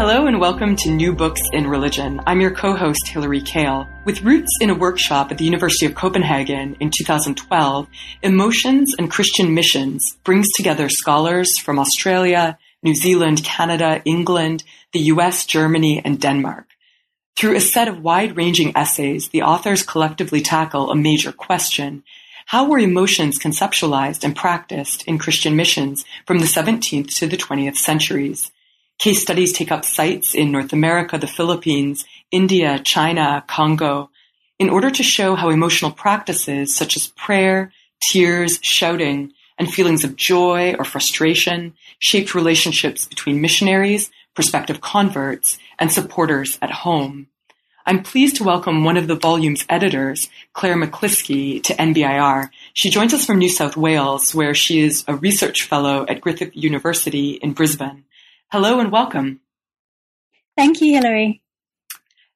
Hello and welcome to New Books in Religion. I'm your co-host Hilary Kaell. With roots in a workshop at the University of Copenhagen in 2012, Emotions and Christian Missions brings together scholars from Australia, New Zealand, Canada, England, the US, Germany, and Denmark. Through a set of wide-ranging essays, the authors collectively tackle a major question. How were emotions conceptualized and practiced in Christian missions from the 17th to the 20th centuries? Case studies take up sites in North America, the Philippines, India, China, Congo, in order to show how emotional practices such as prayer, tears, shouting, and feelings of joy or frustration shaped relationships between missionaries, prospective converts, and supporters at home. I'm pleased to welcome one of the volume's editors, Claire McLisky, to NBIR. She joins us from New South Wales, where she is a research fellow at Griffith University in Brisbane. Hello and welcome. Thank you, Hilary.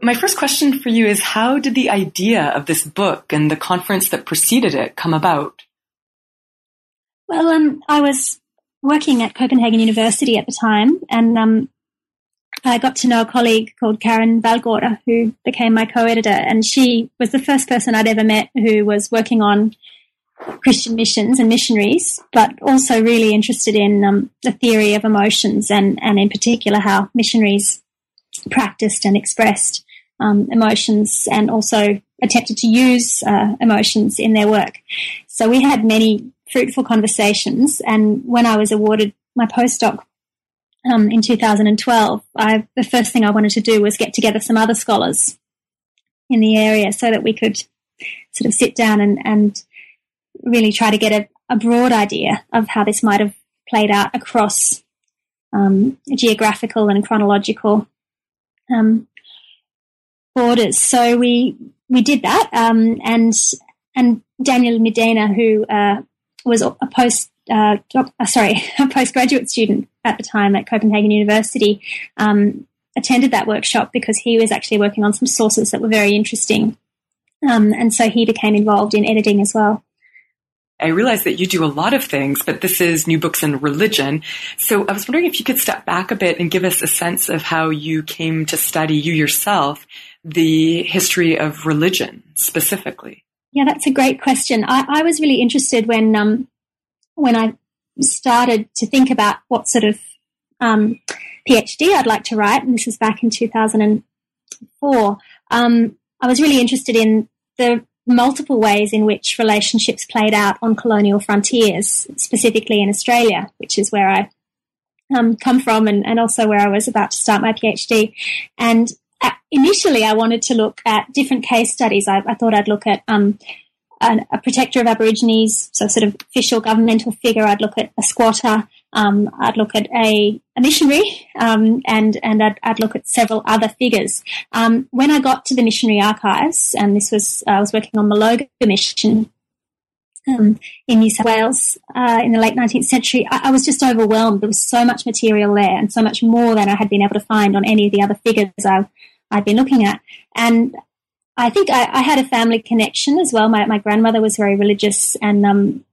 My first question for you is How did the idea of this book and the conference that preceded it come about? Well, um, I was working at Copenhagen University at the time, and um, I got to know a colleague called Karen Vallgårda, who became my co-editor, and she was the first person I'd ever met who was working on Christian missions and missionaries, but also really interested in um, the theory of emotions and, and in particular how missionaries practiced and expressed um, emotions and also attempted to use uh, emotions in their work. So we had many fruitful conversations. And when I was awarded my postdoc um, in 2012, I, the first thing I wanted to do was get together some other scholars in the area so that we could sort of sit down and, and really try to get a, a broad idea of how this might have played out across um, geographical and chronological um, borders. So we we did that, um, and and Daniel Midena, who uh, was a post uh, doc, uh, sorry a postgraduate student at the time at Copenhagen University, um, attended that workshop because he was actually working on some sources that were very interesting, um, and so he became involved in editing as well. I realize that you do a lot of things, but this is New Books in Religion. So I was wondering if you could step back a bit and give us a sense of how you came to study, you yourself, the history of religion specifically. Yeah, that's a great question. I, I was really interested when um, when I started to think about what sort of um, PhD I'd like to write, and this was back in 2004. Um, I was really interested in the multiple ways in which relationships played out on colonial frontiers, specifically in Australia, which is where I um, come from and, and, also where I was about to start my PhD. And uh, initially, I wanted to look at different case studies. I, I thought I'd look at um, an, a protector of Aborigines, so sort of official governmental figure. I'd look at a squatter. Um, I'd look at a, a missionary, um, and and I'd, I'd, look at several other figures. Um, when I got to the missionary archives, and this was I was working on the Maloga mission um, in New South Wales uh, in the late 19th century, I, I, was just overwhelmed. There was so much material there, and so much more than I had been able to find on any of the other figures I, I'd been looking at. And I think I, I, had a family connection as well. My, my grandmother was very religious, and um,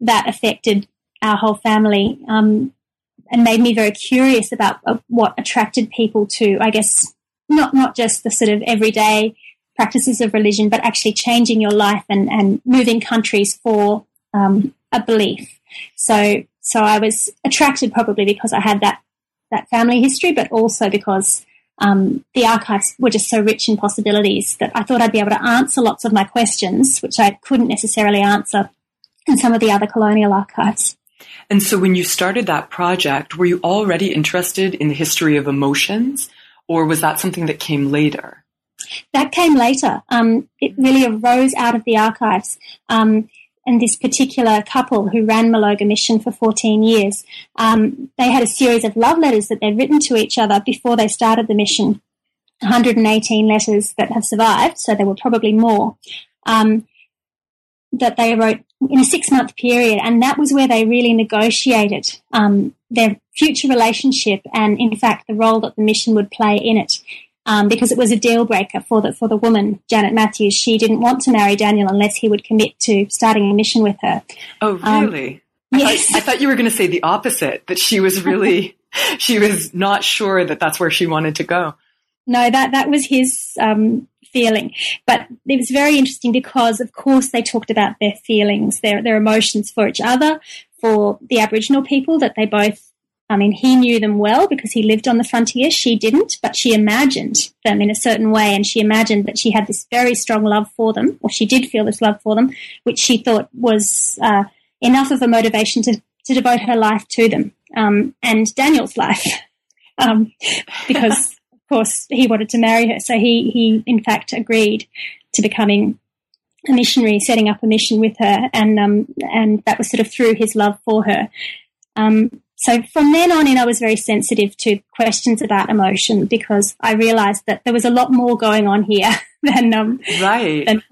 that affected our whole family um, and made me very curious about uh, what attracted people to, I guess, not not just the sort of everyday practices of religion, but actually changing your life and, and moving countries for um, a belief. So so I was attracted probably because I had that that family history, but also because um, the archives were just so rich in possibilities that I thought I'd be able to answer lots of my questions, which I couldn't necessarily answer in some of the other colonial archives. And so when you started that project, were you already interested in the history of emotions, or was that something that came later? That came later. Um, it really arose out of the archives. Um, and this particular couple who ran Maloga Mission for 14 years, um, they had a series of love letters that they'd written to each other before they started the mission. 118 letters that have survived, so there were probably more, um, that they wrote in a six month period. And that was where they really negotiated um, their future relationship and, in fact, the role that the mission would play in it um, because it was a deal breaker for the for the woman Janet Matthews. She didn't want to marry Daniel unless he would commit to starting a mission with her. Oh, um, really? Um, I, yes. thought, I thought you were going to say the opposite. That she was really she was not sure that that's where she wanted to go. No, that that was his um, feeling. But it was very interesting because, of course, they talked about their feelings, their their emotions for each other, for the Aboriginal people that they both I mean, he knew them well because he lived on the frontier. She didn't, but she imagined them in a certain way, and she imagined that she had this very strong love for them, or she did feel this love for them, which she thought was uh, enough of a motivation to, to devote her life to them um, and Daniel's life, um, because course he wanted to marry her. So he he in fact agreed to becoming a missionary, setting up a mission with her, and um, and that was sort of through his love for her. Um, so from then on in, I was very sensitive to questions about emotion because I realized that there was a lot more going on here than, um, right. than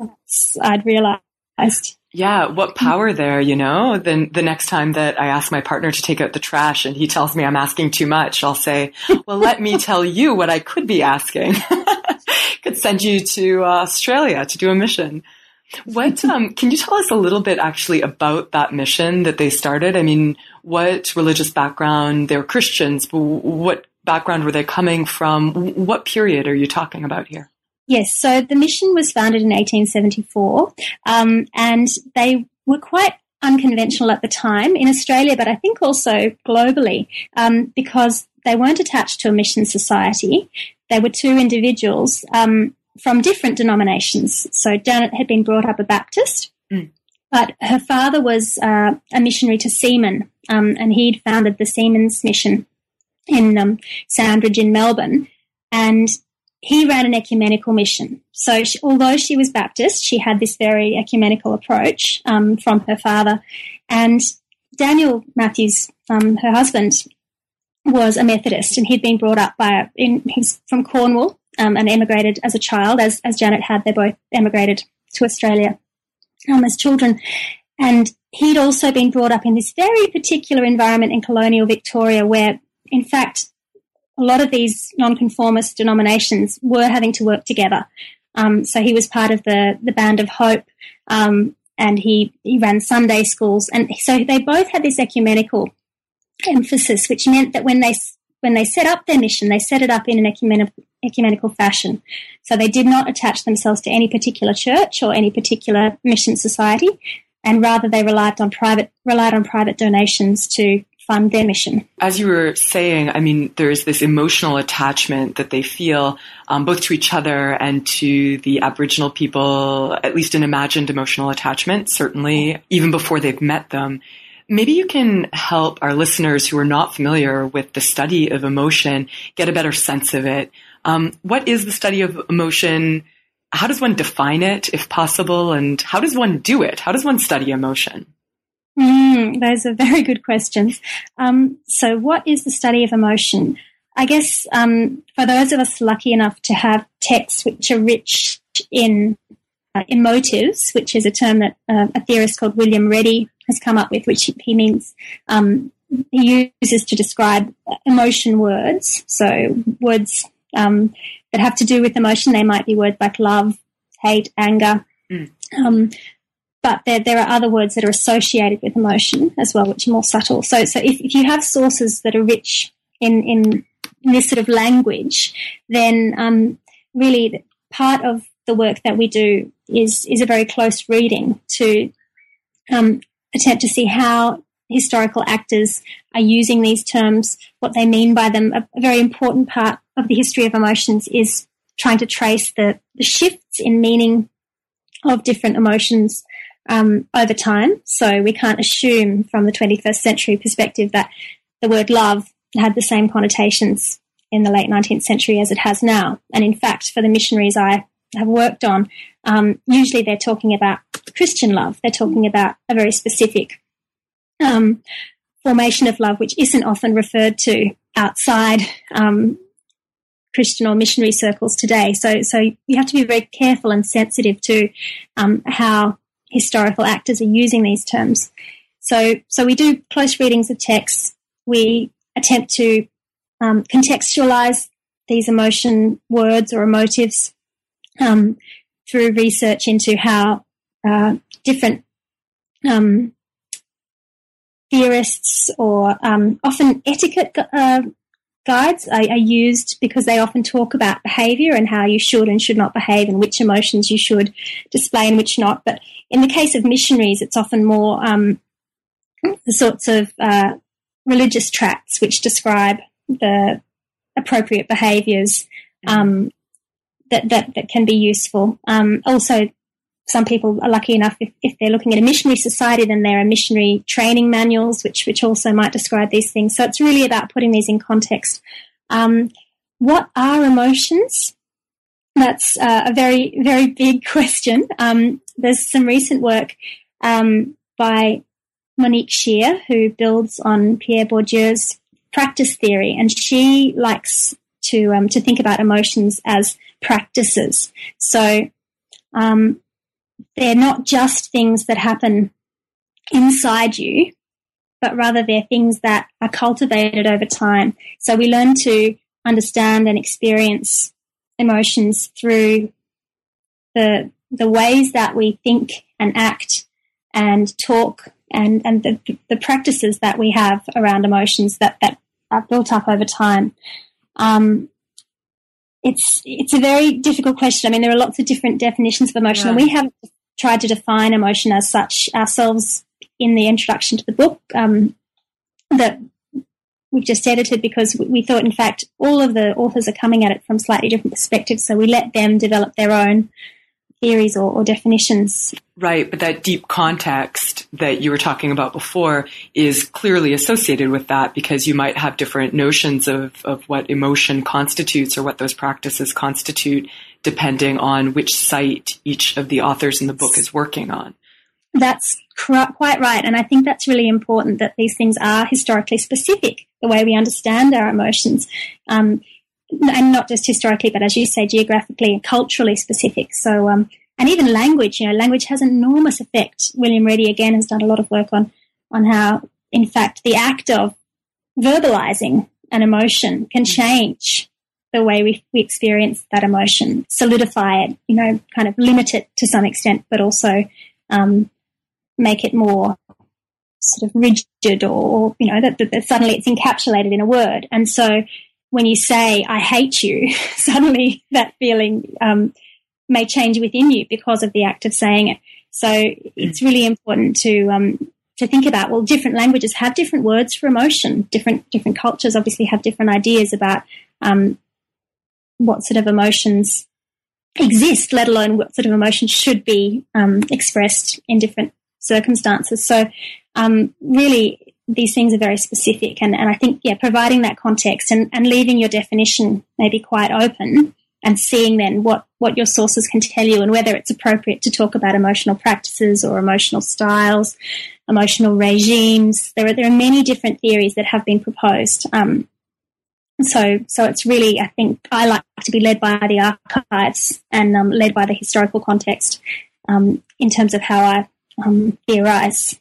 I'd realized. Yeah, what power there, you know? Then the next time that I ask my partner to take out the trash and he tells me I'm asking too much, I'll say, well, let me tell you what I could be asking. could send you to uh, Australia to do a mission. What um, can you tell us a little bit actually about that mission that they started? I mean, what religious background? They were Christians, but what background were they coming from? What period are you talking about here? Yes, so the mission was founded in 1874, um, and they were quite unconventional at the time in Australia, but I think also globally, um, because they weren't attached to a mission society. They were two individuals um, from different denominations. So Janet had been brought up a Baptist, mm. but her father was uh, a missionary to seamen, um, and he'd founded the Seamen's Mission in um, Sandridge in Melbourne, and he ran an ecumenical mission. So she, although she was Baptist, she had this very ecumenical approach um, from her father, and Daniel Matthews, um, her husband, was a Methodist, and he'd been brought up by in he's from Cornwall, um, and emigrated as a child, as, as Janet had. They both emigrated to Australia um, as children. And he'd also been brought up in this very particular environment in colonial Victoria where, in fact, a lot of these nonconformist denominations were having to work together. Um, so he was part of the, the Band of Hope, um, and he, he ran Sunday schools. And so they both had this ecumenical emphasis, which meant that when they when they set up their mission, they set it up in an ecumenical, ecumenical fashion. So they did not attach themselves to any particular church or any particular mission society, and rather they relied on private relied on private donations to their mission. As you were saying, I mean, there's this emotional attachment that they feel um, both to each other and to the Aboriginal people, at least an imagined emotional attachment, certainly even before they've met them. Maybe you can help our listeners who are not familiar with the study of emotion get a better sense of it. Um, what is the study of emotion? How does one define it, if possible? And how does one do it? How does one study emotion? Mm, those are very good questions. Um, so, what is the study of emotion? I guess um, for those of us lucky enough to have texts which are rich in uh, emotives, which is a term that uh, a theorist called William Reddy has come up with, which he means um, he uses to describe emotion words. So words um, that have to do with emotion. They might be words like love, hate, anger. Mm. But there, there are other words that are associated with emotion as well, which are more subtle. So, so if, if you have sources that are rich in, in, in this sort of language, then um, really part of the work that we do is is a very close reading to um, attempt to see how historical actors are using these terms, what they mean by them. A, a very important part of the history of emotions is trying to trace the, the shifts in meaning of different emotions um, over time. So we can't assume from the 21st century perspective that the word love had the same connotations in the late 19th century as it has now. And in fact, for the missionaries I have worked on, um, usually they're talking about Christian love. They're talking about a very specific um, formation of love, which isn't often referred to outside um, Christian or missionary circles today. So, so you have to be very careful and sensitive to um, how historical actors are using these terms. So, so we do close readings of texts. We attempt to um, contextualize these emotion words or emotives um, through research into how uh, different um, theorists or um, often etiquette uh, guides are, are, used because they often talk about behavior and how you should and should not behave and which emotions you should display and which not. But in the case of missionaries, it's often more um, the sorts of uh, religious tracts which describe the appropriate behaviors um, that, that, that can be useful. Um, also, some people are lucky enough if, if, they're looking at a missionary society, then there are missionary training manuals, which which also might describe these things. So it's really about putting these in context. Um, what are emotions? That's uh, a very very big question. Um, there's some recent work um, by Monique Scheer who builds on Pierre Bourdieu's practice theory, and she likes to um, to think about emotions as practices. So um, they're not just things that happen inside you, but rather they're things that are cultivated over time. So we learn to understand and experience emotions through the the ways that we think and act and talk and and the, the practices that we have around emotions that that are built up over time. Um, it's it's a very difficult question. I mean, there are lots of different definitions of emotion, yeah. and we have tried to define emotion as such ourselves in the introduction to the book um, that we've just edited because we thought, in fact, all of the authors are coming at it from slightly different perspectives. So we let them develop their own theories or, or, definitions. Right, but that deep context that you were talking about before is clearly associated with that because you might have different notions of, of what emotion constitutes or what those practices constitute depending on which site each of the authors in the book is working on. That's quite right. And I think that's really important that these things are historically specific, the way we understand our emotions. Um, and not just historically, but as you say, geographically and culturally specific. So, um, and even language, you know, language has enormous effect. William Reddy again has done a lot of work on, on how, in fact, the act of verbalizing an emotion can change the way we, we experience that emotion, solidify it, you know, kind of limit it to some extent, but also um, make it more sort of rigid or, or you know, that, that, that, suddenly it's encapsulated in a word. And so when you say, I hate you, suddenly that feeling um, may change within you because of the act of saying it. So it's really important to um, to think about. Well, different languages have different words for emotion. Different different cultures obviously have different ideas about um, what sort of emotions exist, let alone what sort of emotions should be um, expressed in different circumstances. So, um, really, these things are very specific, and, and I think, yeah, providing that context and, and leaving your definition maybe quite open and seeing then what, what your sources can tell you and whether it's appropriate to talk about emotional practices or emotional styles, emotional regimes. There are, there are many different theories that have been proposed. Um, so, so it's really, I think, I like to be led by the archives and um, led by the historical context um, in terms of how I um, theorize.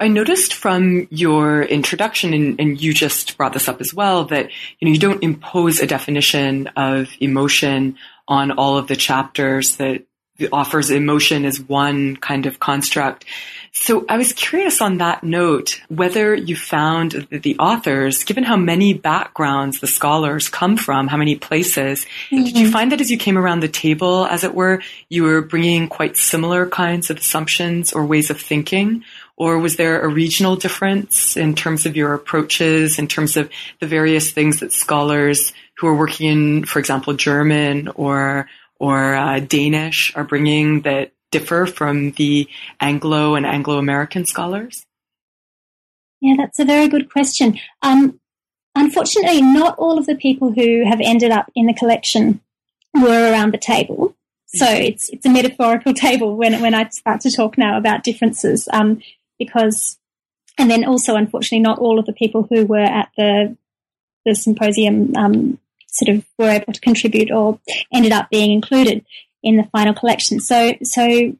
I noticed from your introduction, and, and, you just brought this up as well, that you know you don't impose a definition of emotion on all of the chapters. That offers emotion as one kind of construct. So I was curious on that note whether you found that the authors, given how many backgrounds the scholars come from, how many places, mm-hmm. did you mm-hmm. find that as you came around the table, as it were, you were bringing quite similar kinds of assumptions or ways of thinking? Or was there a regional difference in terms of your approaches, in terms of the various things that scholars who are working in, for example, German or or uh, Danish are bringing that differ from the Anglo and Anglo American scholars? Yeah, that's a very good question. Um, unfortunately, not all of the people who have ended up in the collection were around the table. So it's it's a metaphorical table when when I start to talk now about differences, um, because and then also unfortunately not all of the people who were at the the symposium um, sort of were able to contribute or ended up being included in the final collection. So so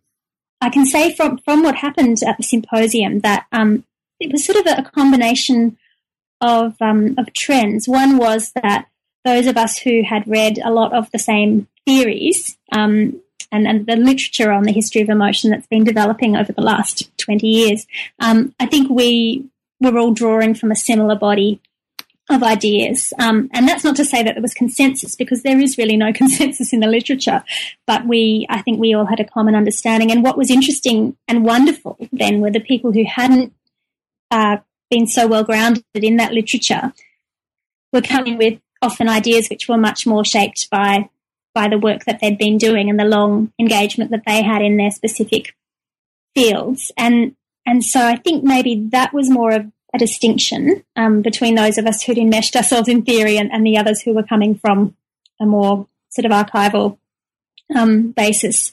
I can say from from what happened at the symposium that um, it was sort of a, combination of um, of trends. One was that those of us who had read a lot of the same theories um, and, and, the literature on the history of emotion that's been developing over the last 20 years, um, I think we were all drawing from a similar body of ideas. Um, and that's not to say that there was consensus because there is really no consensus in the literature, but we, I think we all had a common understanding. And what was interesting and wonderful then were the people who hadn't uh, been so well grounded in that literature were coming with often ideas which were much more shaped by by the work that they'd been doing and the long engagement that they had in their specific fields. And and so I think maybe that was more of a distinction um, between those of us who'd enmeshed ourselves in theory and, and, the others who were coming from a more sort of archival um, basis.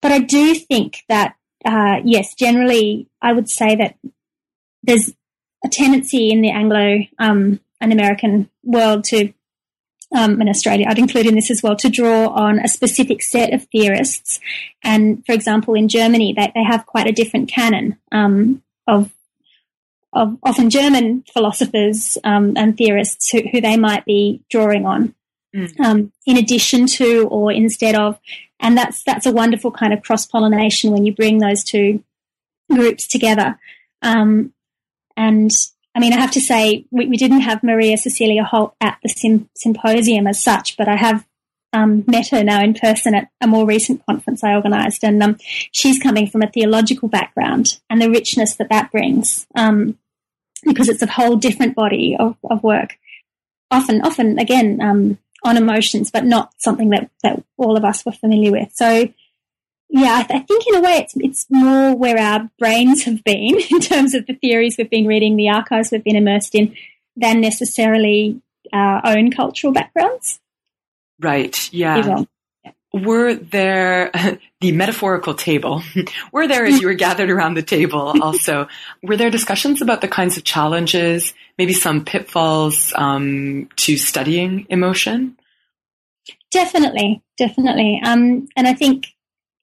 But I do think that, uh, yes, generally, I would say that there's a tendency in the Anglo um, and American world to um, in Australia, I'd include in this as well, to draw on a specific set of theorists. And for example, in Germany, they, they have quite a different canon um, of, of often German philosophers um, and theorists who, who, they might be drawing on. Mm. in addition to or instead of, and that's that's a wonderful kind of cross pollination when you bring those two groups together. Um, and I mean, I have to say, we, we didn't have Maria Cecilia Holt at the sim- symposium as such, but I have um, met her now in person at a more recent conference I organised, and um, she's coming from a theological background and the richness that that brings, um, because it's a whole different body of, of work. Often, often again um, on emotions, but not something that that all of us were familiar with. So yeah, I, th- I, think in a way it's, it's more where our brains have been in terms of the theories we've been reading, the archives we've been immersed in, than necessarily our own cultural backgrounds. Right. Yeah. Were there the metaphorical table? were there, as you were gathered around the table, also were there discussions about the kinds of challenges, maybe some pitfalls um, to studying emotion? Definitely, definitely. Um, and I think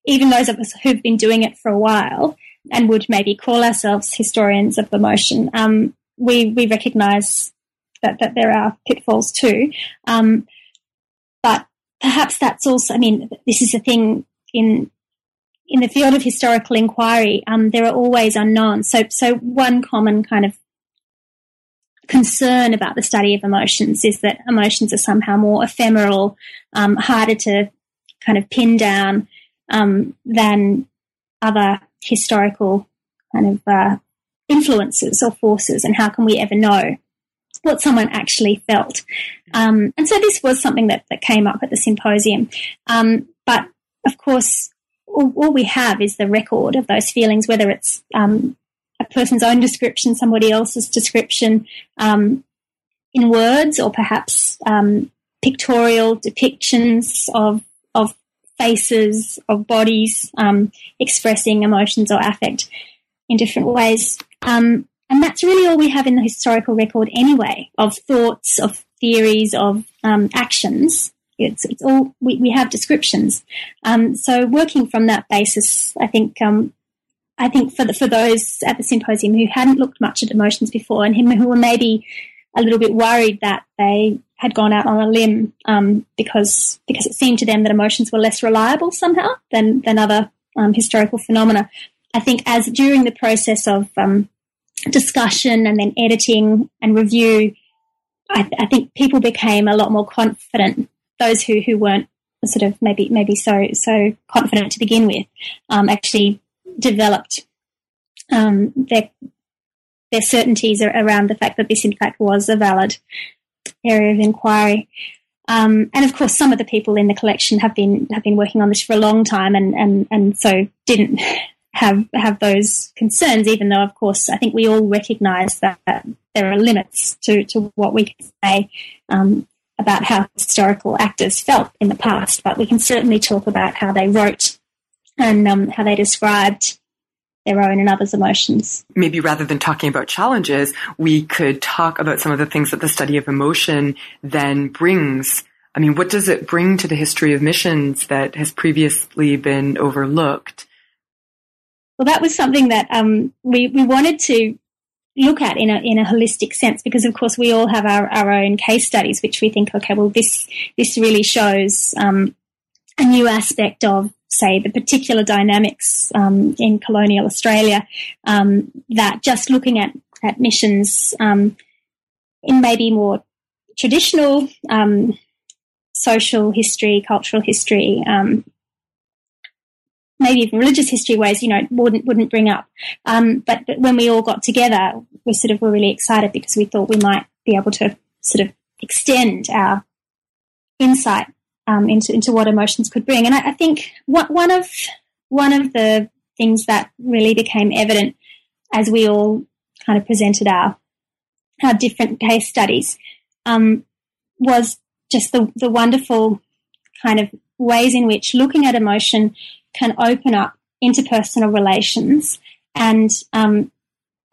even those of us who've been doing it for a while and would maybe call ourselves historians of emotion, um, we we recognise that that there are pitfalls too. Um, but perhaps that's also, I mean, this is a thing in in the field of historical inquiry. Um, there are always unknowns. So so one common kind of concern about the study of emotions is that emotions are somehow more ephemeral, um, harder to kind of pin down um, than other historical kind of uh, influences or forces, and how can we ever know what someone actually felt? Um, and so this was something that, that came up at the symposium. Um, but of course, all, all, we have is the record of those feelings, whether it's um, a person's own description, somebody else's description um, in words, or perhaps um, pictorial depictions of of faces of bodies um, expressing emotions or affect in different ways. Um, and that's really all we have in the historical record anyway of thoughts, of theories, of um, actions. It's, it's all we, we have descriptions. Um, so working from that basis, I think um, I think for the, for those at the symposium who hadn't looked much at emotions before and who were maybe a little bit worried that they had gone out on a limb um, because because it seemed to them that emotions were less reliable somehow than than other um, historical phenomena. I think as during the process of um, discussion and then editing and review, I, th- I, think people became a lot more confident. Those who who weren't sort of maybe maybe so so confident to begin with, um, actually developed um, their their certainties around the fact that this in fact was a valid area of inquiry. Um, and of course, some of the people in the collection have been have been working on this for a long time, and and and so didn't have have those concerns. Even though, of course, I think we all recognise that there are limits to to what we can say um, about how historical actors felt in the past, but we can certainly talk about how they wrote and um, how they described their own and others' emotions. Maybe rather than talking about challenges, we could talk about some of the things that the study of emotion then brings. I mean, what does it bring to the history of missions that has previously been overlooked? Well, that was something that um, we, we wanted to look at in a in a holistic sense because of course we all have our, our own case studies which we think okay well this this really shows um, a new aspect of say the particular dynamics um, in colonial Australia um, that just looking at at missions um, in maybe more traditional um, social history cultural history um, maybe even religious history ways, you know, wouldn't wouldn't bring up. Um, but, but when we all got together, we sort of were really excited because we thought we might be able to sort of extend our insight um, into into what emotions could bring. And I, I think one of one of the things that really became evident as we all kind of presented our our different case studies um, was just the the wonderful kind of ways in which looking at emotion can open up interpersonal relations and um,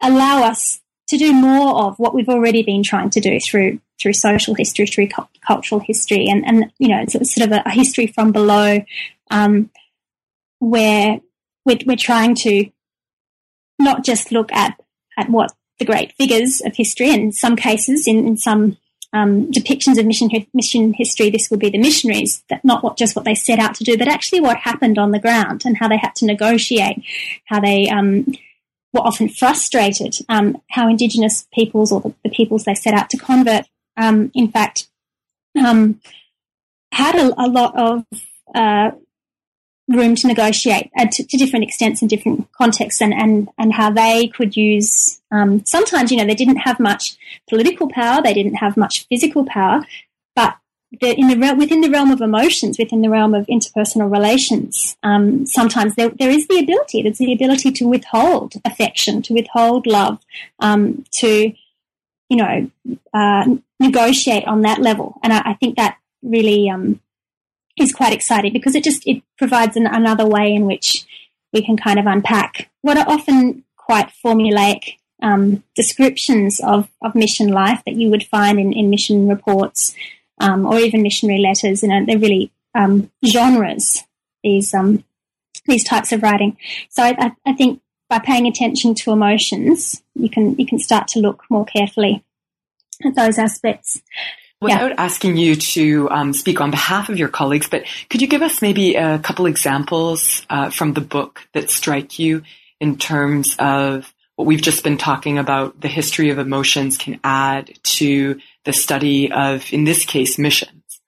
allow us to do more of what we've already been trying to do through through social history, through cu- cultural history, and and you know, it's sort of a, a history from below, um, where we're, we're trying to not just look at at what the great figures of history, and in some cases, in, in some um, depictions of mission mission history, this would be the missionaries, that not what just what they set out to do, but actually what happened on the ground and how they had to negotiate, how they um, were often frustrated, um, how Indigenous peoples or the, the, peoples they set out to convert, um, in fact, um, had a, a, lot of uh, room to negotiate uh, to, to, different extents and different contexts and, and, and how they could use um, sometimes you know they didn't have much political power they didn't have much physical power but the, in the within the realm of emotions within the realm of interpersonal relations um, sometimes there, there is the ability there's the ability to withhold affection to withhold love um, to you know uh, negotiate on that level. And I, I think that really um, is quite exciting because it just it provides an, another way in which we can kind of unpack what are often quite formulaic um, descriptions of, of mission life that you would find in, in mission reports um, or even missionary letters. And they're really um, genres, these, um, these types of writing. So I, I, think by paying attention to emotions, you can, you can start to look more carefully at those aspects. Without yeah. asking you to um, speak on behalf of your colleagues, but could you give us maybe a couple examples uh, from the book that strike you in terms of what we've just been talking about, the history of emotions can add to the study of, in this case, missions?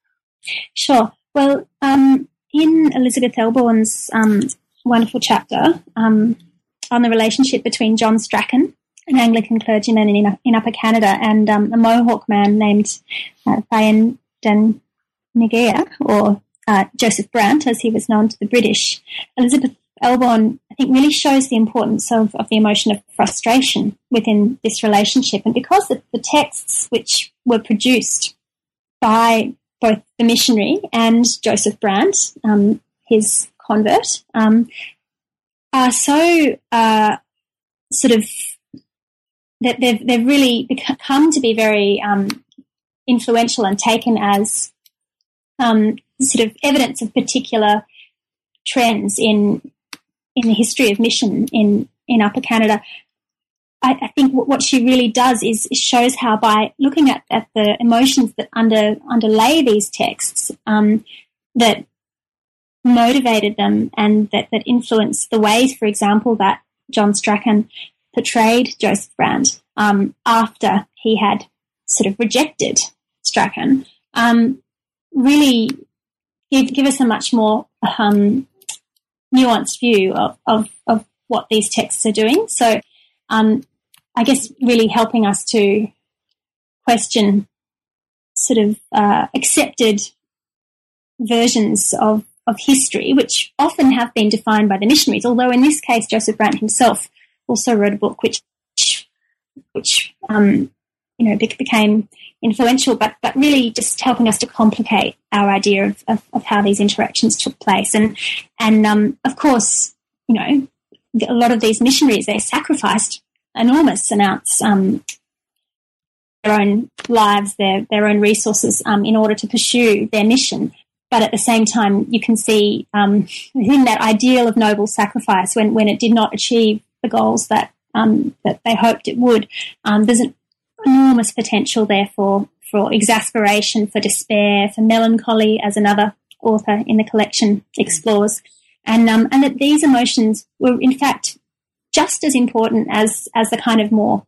Sure. Well, um, in Elizabeth Elbourne's um, wonderful chapter um, on the relationship between John Strachan an Anglican clergyman in, in Upper Canada, and um, a Mohawk man named uh, Dan or uh, Joseph Brant, as he was known to the British. Elizabeth Elbourne, I think, really shows the importance of, of the emotion of frustration within this relationship. And because the, the texts which were produced by both the missionary and Joseph Brant, um, his convert, um, are so uh, sort of that they've they've really come to be very um, influential and taken as um, sort of evidence of particular trends in in the history of mission in in Upper Canada. I, I think what she really does is, shows how by looking at, at the emotions that under underlay these texts um, that motivated them and that, that influenced the ways, for example, that John Strachan portrayed Joseph Brant um, after he had sort of rejected Strachan um, really give, give us a much more um, nuanced view of, of, of, what these texts are doing. So um, I guess really helping us to question sort of uh, accepted versions of, of history, which often have been defined by the missionaries, although in this case, Joseph Brant himself also wrote a book which which um, you know, became influential, but, but really just helping us to complicate our idea of, of, of how these interactions took place. And, and um, of course, you know, a lot of these missionaries, they sacrificed enormous amounts, um, their own lives, their, their own resources um, in order to pursue their mission. But at the same time, you can see um, within that ideal of noble sacrifice, when, when it did not achieve the goals that um, that they hoped it would, um, there's an enormous potential there for, for exasperation, for despair, for melancholy, as another author in the collection explores. And, um, and that these emotions were, in fact, just as important as, as the kind of more,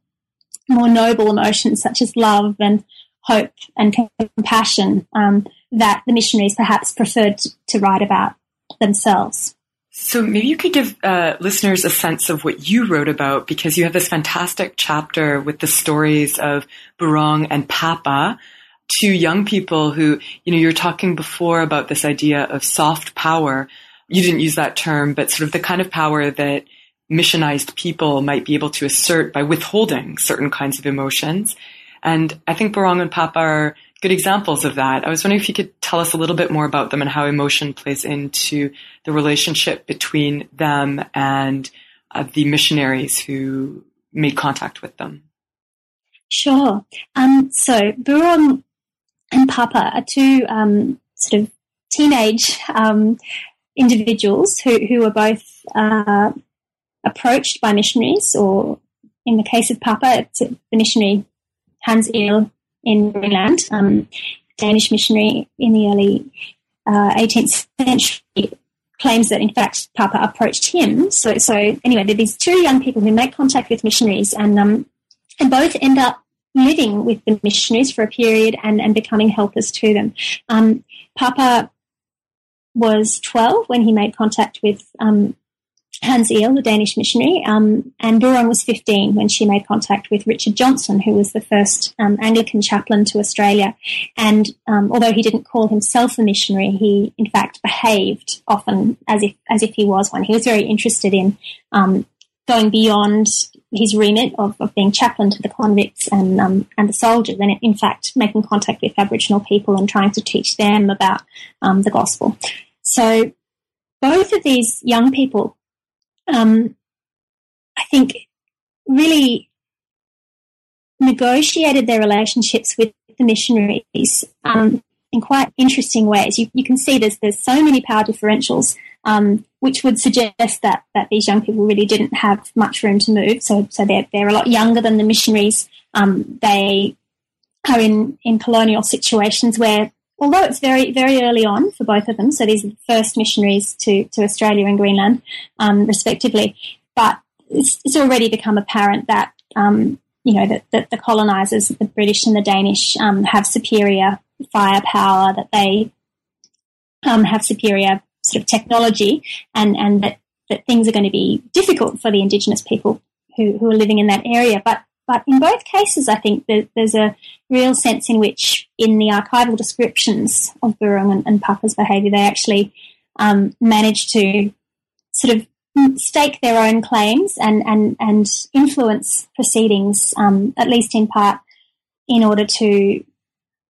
more noble emotions such as love and hope and compassion um, that the missionaries perhaps preferred to, to write about themselves. So maybe you could give uh, listeners a sense of what you wrote about because you have this fantastic chapter with the stories of Burong and Papa, two young people who, you know, you were talking before about this idea of soft power. You didn't use that term, but sort of the kind of power that missionized people might be able to assert by withholding certain kinds of emotions. And I think Burong and Papa are good examples of that. I was wondering if you could tell us a little bit more about them and how emotion plays into the relationship between them and uh, the missionaries who made contact with them. Sure. Um, so Burong and Papa are two um, sort of teenage um, individuals who, who were both uh, approached by missionaries, or in the case of Papa, it's the missionary Hans Egede in Greenland, um, Danish missionary in the early uh, 18th century claims that in fact Papa approached him. So, so anyway, there are these two young people who make contact with missionaries and, um, and both end up living with the missionaries for a period and, and becoming helpers to them. Um, Papa was 12 when he made contact with um, Hans Egede, the Danish missionary, um, and Burong was 15 when she made contact with Richard Johnson, who was the first um, Anglican chaplain to Australia. And um, although he didn't call himself a missionary, he in fact behaved often as if as if he was one. He was very interested in um, going beyond his remit of, of, being chaplain to the convicts and um, and the soldiers, and in fact making contact with Aboriginal people and trying to teach them about um, the gospel. So both of these young people um, I think, really negotiated their relationships with the missionaries um, in quite interesting ways. You, you, can see there's there's so many power differentials, um, which would suggest that that these young people really didn't have much room to move. So so they're they're a lot younger than the missionaries. Um, they are in in colonial situations where although it's very, very early on for both of them, so these are the first missionaries to, to Australia and Greenland, um, respectively, but it's, it's, already become apparent that, um, you know, that, that, the colonisers, the British and the Danish, um, have superior firepower, that they um, have superior sort of technology, and, and that, that things are going to be difficult for the Indigenous people who, who are living in that area. But but in both cases, I think there's a real sense in which, in the archival descriptions of Burong and, and Papa's behaviour, they actually um, managed to sort of stake their own claims and, and, and influence proceedings, um, at least in part, in order to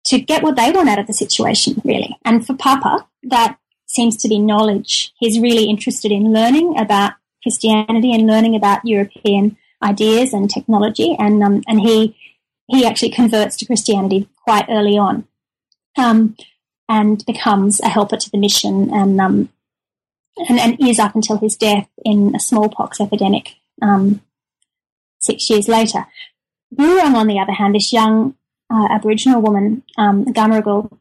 to get what they want out of the situation, really. And for Papa, that seems to be knowledge. He's really interested in learning about Christianity and learning about European ideas and technology, and um, and he he actually converts to Christianity quite early on, um, and becomes a helper to the mission, and um, and, and is up until his death in a smallpox epidemic um, six years later. Burong, on the other hand, this young uh, Aboriginal woman, um, Gamarrgal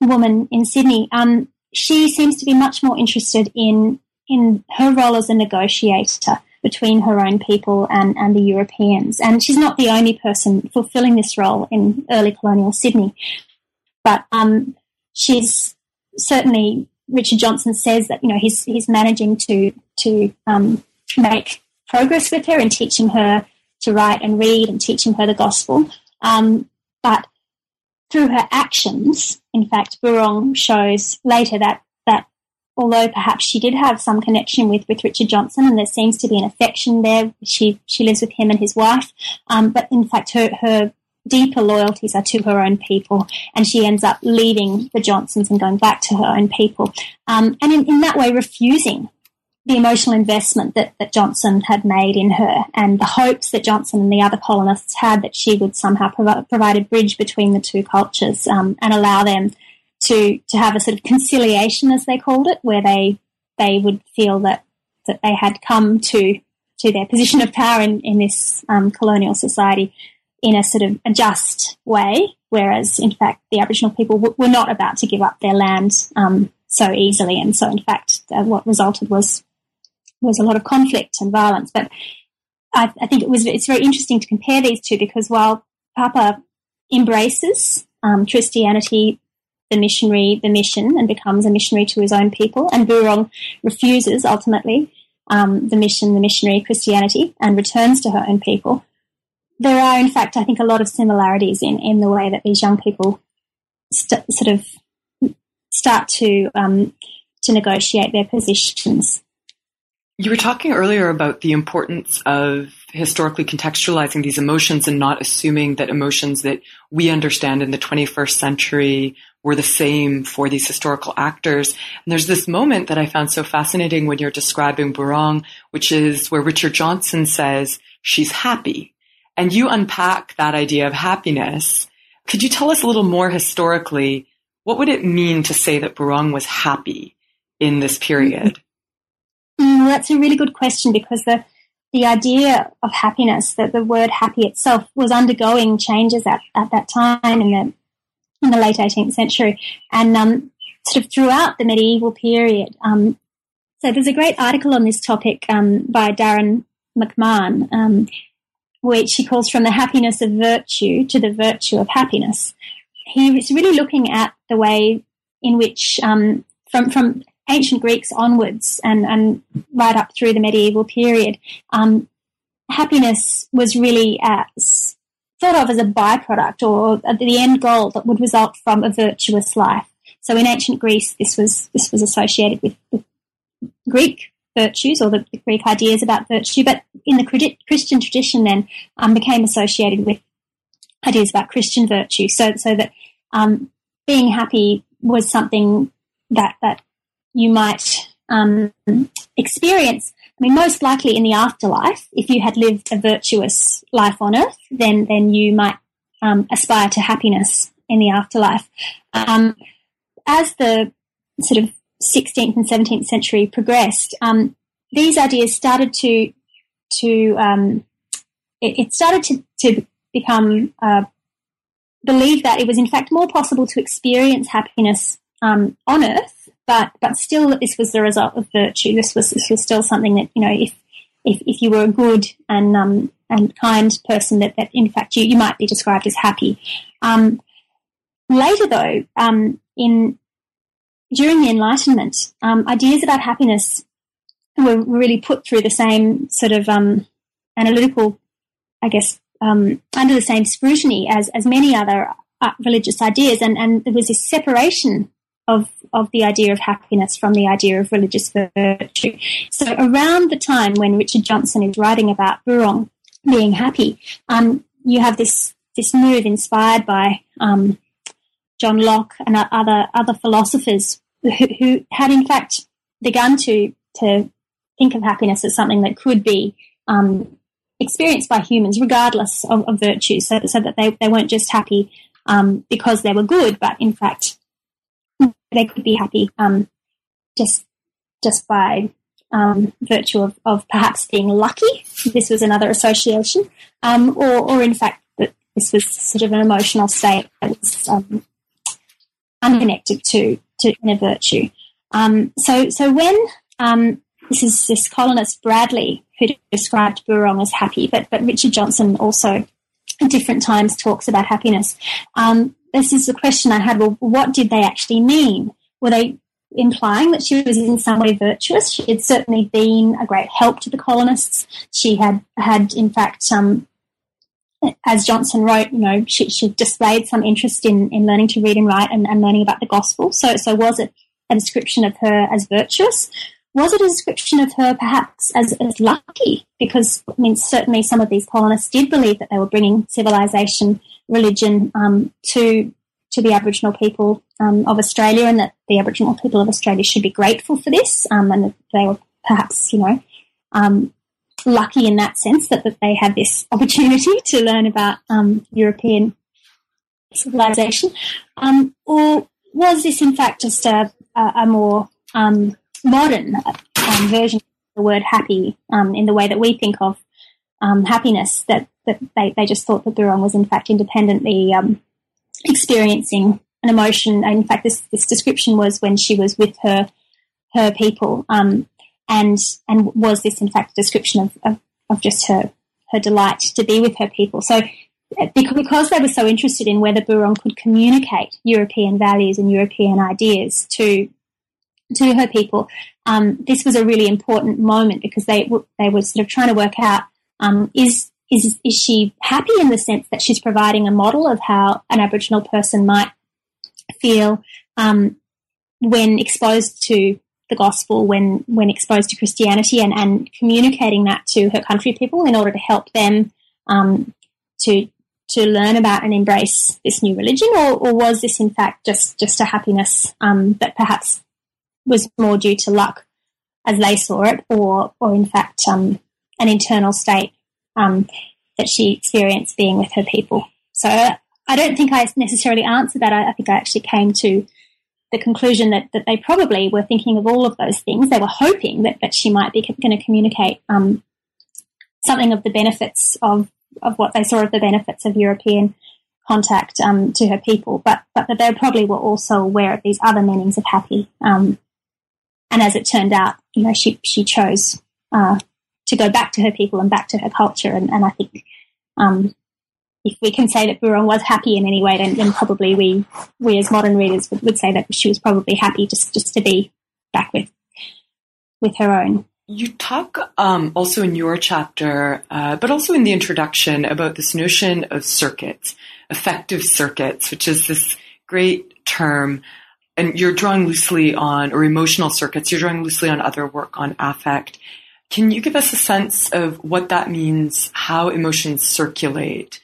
woman in Sydney, um, she seems to be much more interested in in her role as a negotiator between her own people and, and the Europeans. And she's not the only person fulfilling this role in early colonial Sydney. But um, she's certainly, Richard Johnson says that, you know, he's, he's managing to, to um, make progress with her and teaching her to write and read and teaching her the gospel. Um, but through her actions, in fact, Burong shows later that although perhaps she did have some connection with, with Richard Johnson and there seems to be an affection there. She, she lives with him and his wife. Um, but in fact, her, her deeper loyalties are to her own people, and she ends up leaving the Johnsons and going back to her own people, um, and in, in that way refusing the emotional investment that, that Johnson had made in her and the hopes that Johnson and the other colonists had that she would somehow provi- provide a bridge between the two cultures um, and allow them to to have a sort of conciliation, as they called it, where they they would feel that that they had come to to their position of power in, in this um, colonial society in a sort of a just way, whereas in fact the Aboriginal people w- were not about to give up their land um, so easily, and so in fact uh, what resulted was was a lot of conflict and violence. But I, I, think it was it's very interesting to compare these two because while Papa embraces um, Christianity, the missionary, the mission, and becomes a missionary to his own people, and Burong refuses ultimately um, the mission, the missionary Christianity, and returns to her own people. There are, in fact, I think, a lot of similarities in, in the way that these young people st- sort of start to um, to negotiate their positions. You were talking earlier about the importance of historically contextualizing these emotions and not assuming that emotions that we understand in the 21st century were the same for these historical actors. And there's this moment that I found so fascinating when you're describing Burong, which is where Richard Johnson says she's happy. And you unpack that idea of happiness. Could you tell us a little more historically, what would it mean to say that Burong was happy in this period? Mm, that's a really good question because the the idea of happiness, that the word happy itself was undergoing changes at, at that time in the in the late 18th century and um, sort of throughout the medieval period. Um, so there's a great article on this topic um, by Darrin McMahon, um, which he calls From the Happiness of Virtue to the Virtue of Happiness. He was really looking at the way in which, um, from, from ancient Greeks onwards and, and right up through the medieval period, um, happiness was really as, thought of as a byproduct or the end goal that would result from a virtuous life. So in ancient Greece, this was this was associated with, with Greek virtues or the, the, Greek ideas about virtue, but in the Christian tradition, then um, became associated with ideas about Christian virtue. So so that um, being happy was something that that you might um, experience. I mean, most likely in the afterlife, if you had lived a virtuous life on earth, then then you might um, aspire to happiness in the afterlife. Um, as the sort of 16th and 17th century progressed, um, these ideas started to to um, it, it, started to to become uh, believe that it was in fact more possible to experience happiness um, on earth but but still, this was the result of virtue. This was this was still something that you know, if if, if you were a good and um, and kind person, that, that in fact you, you might be described as happy. Um, later, though, um, in during the Enlightenment, um, ideas about happiness were really put through the same sort of um, analytical, I guess, um, under the same scrutiny as as many other uh, religious ideas, and and there was this separation of, of the idea of happiness from the idea of religious virtue. So around the time when Richard Johnson is writing about Burong being happy, um, you have this this move inspired by um, John Locke and other other philosophers who, who, had in fact begun to to think of happiness as something that could be um, experienced by humans regardless of, of virtue, so, so that they, they weren't just happy um, because they were good, but in fact they could be happy um, just just by um, virtue of, of perhaps being lucky. This was another association, um, or, or in fact that this was sort of an emotional state that was um, unconnected to to inner virtue. Um, so so when um, this is this colonist Bradley who described Burong as happy, but but Richard Johnson also at different times talks about happiness. Um, this is the question I had. Well, what did they actually mean? Were they implying that she was in some way virtuous? She had certainly been a great help to the colonists. She had had, in fact, um, as Johnson wrote, you know, she, she displayed some interest in, in learning to read and write and, and learning about the gospel. So, so was it a description of her as virtuous? Was it a description of her perhaps as, as lucky? Because, I mean, certainly some of these colonists did believe that they were bringing civilization, religion um, to to the Aboriginal people um, of Australia, and that the Aboriginal people of Australia should be grateful for this, um, and that they were perhaps, you know, um, lucky in that sense that, that they had this opportunity to learn about um, European civilization, um, or was this in fact just a, a, a more um, modern um, version of the word happy um, in the way that we think of um, happiness? That that they, they just thought that Burong was in fact independently um, experiencing an emotion. In fact, this this description was when she was with her her people, and and was this in fact a description of, of, of just her her delight to be with her people. So because they were so interested in whether Burong could communicate European values and European ideas to to her people, um, this was a really important moment because they they were sort of trying to work out um, is is is she happy in the sense that she's providing a model of how an Aboriginal person might feel um, when exposed to the gospel, when when exposed to Christianity, and, and communicating that to her country people in order to help them um, to to learn about and embrace this new religion, or, or was this in fact just just a happiness um, that perhaps was more due to luck as they saw it, or or in fact um, an internal state um, that she experienced being with her people? So I don't think I necessarily answered that. I, I think I actually came to the conclusion that, that they probably were thinking of all of those things. They were hoping that, that she might be going to communicate um, something of the benefits of of what they saw of the benefits of European contact um, to her people, but but that they probably were also aware of these other meanings of happy. And as it turned out, you know, she she chose uh, to go back to her people and back to her culture, and, and I think um, if we can say that Burong was happy in any way, then, then probably we we as modern readers would, would say that she was probably happy just just to be back with with her own you talk um, also in your chapter, uh, but also in the introduction, about this notion of circuits, affective circuits, which is this great term. And you're drawing loosely on, or emotional circuits, you're drawing loosely on other work on affect. Can you give us a sense of what that means, how emotions circulate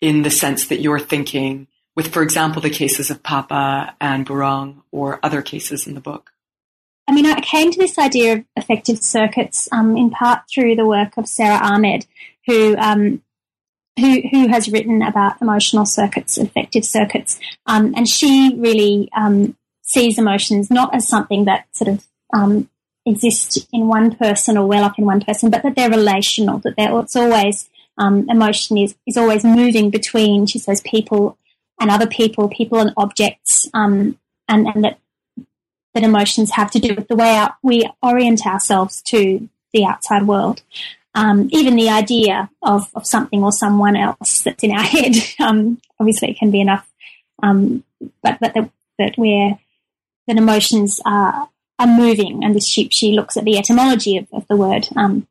in the sense that you're thinking with, for example, the cases of Papa and Burong or other cases in the book? I mean, I came to this idea of affective circuits um, in part through the work of Sara Ahmed, who um, who, who has written about emotional circuits, affective circuits, um, and she really um, sees emotions not as something that sort of um, exist in one person or well up in one person, but that they're relational. That they're, it's always um, emotion is is always moving between. She says people and other people, people and objects, and and that that emotions have to do with the way we orient ourselves to the outside world. Um, even the idea of, of something or someone else that's in our head, um, obviously, it can be enough. Um, but but that, that we're that emotions are are moving, and this she, she looks at the etymology of, of the word um,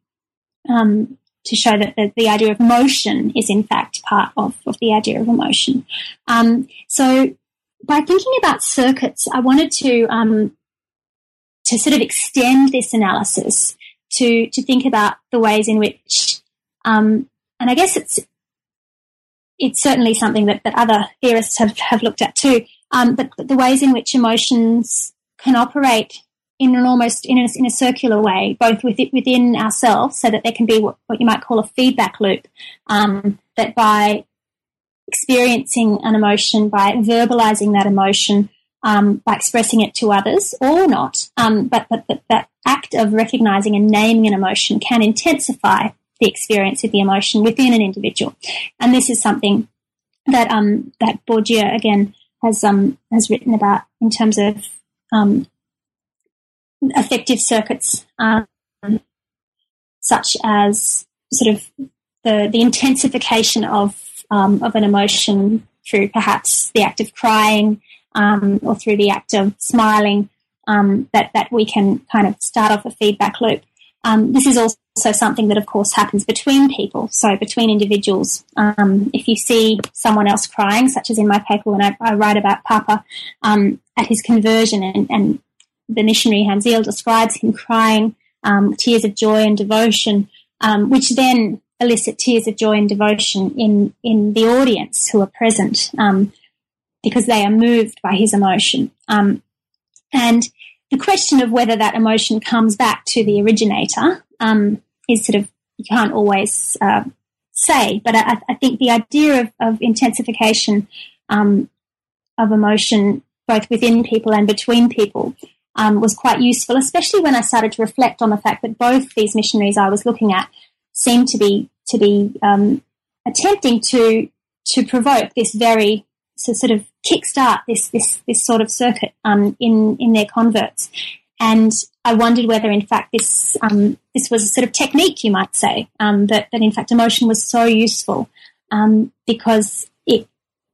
um, to show that the, the, idea of motion is in fact part of, of the idea of emotion. Um, so by thinking about circuits, I wanted to um, to sort of extend this analysis to to think about the ways in which, um, and I guess it's it's certainly something that, that other theorists have, have looked at too. Um, but, but, the ways in which emotions can operate in an almost in a, in a circular way, both within, within ourselves, so that there can be what, what you might call a feedback loop. Um, that by experiencing an emotion, by verbalizing that emotion, um, by expressing it to others or not, um, but, but, but that act of recognizing and naming an emotion can intensify the experience of the emotion within an individual. And this is something that um, that Bourdieu again has um, has written about in terms of um, affective circuits, um, such as sort of the the intensification of um, of an emotion through perhaps the act of crying um, or through the act of smiling, um, that that we can kind of start off a feedback loop. Um, this is also something that, of course, happens between people, so between individuals. Um, if you see someone else crying, such as in my paper when I, I write about Papa um, at his conversion, and, and, the missionary Hans Egede describes him crying um, tears of joy and devotion, um, which then elicit tears of joy and devotion in in the audience who are present um, because they are moved by his emotion. Um, and the question of whether that emotion comes back to the originator um, is sort of you can't always uh, say, but I, I, think the idea of, of intensification um, of emotion both within people and between people um, was quite useful, especially when I started to reflect on the fact that both these missionaries I was looking at seemed to be to be um, attempting to to provoke this very to sort of kickstart this this this sort of circuit um, in in their converts. And I wondered whether, in fact, this um, this was a sort of technique, you might say, um, that that in fact emotion was so useful um, because it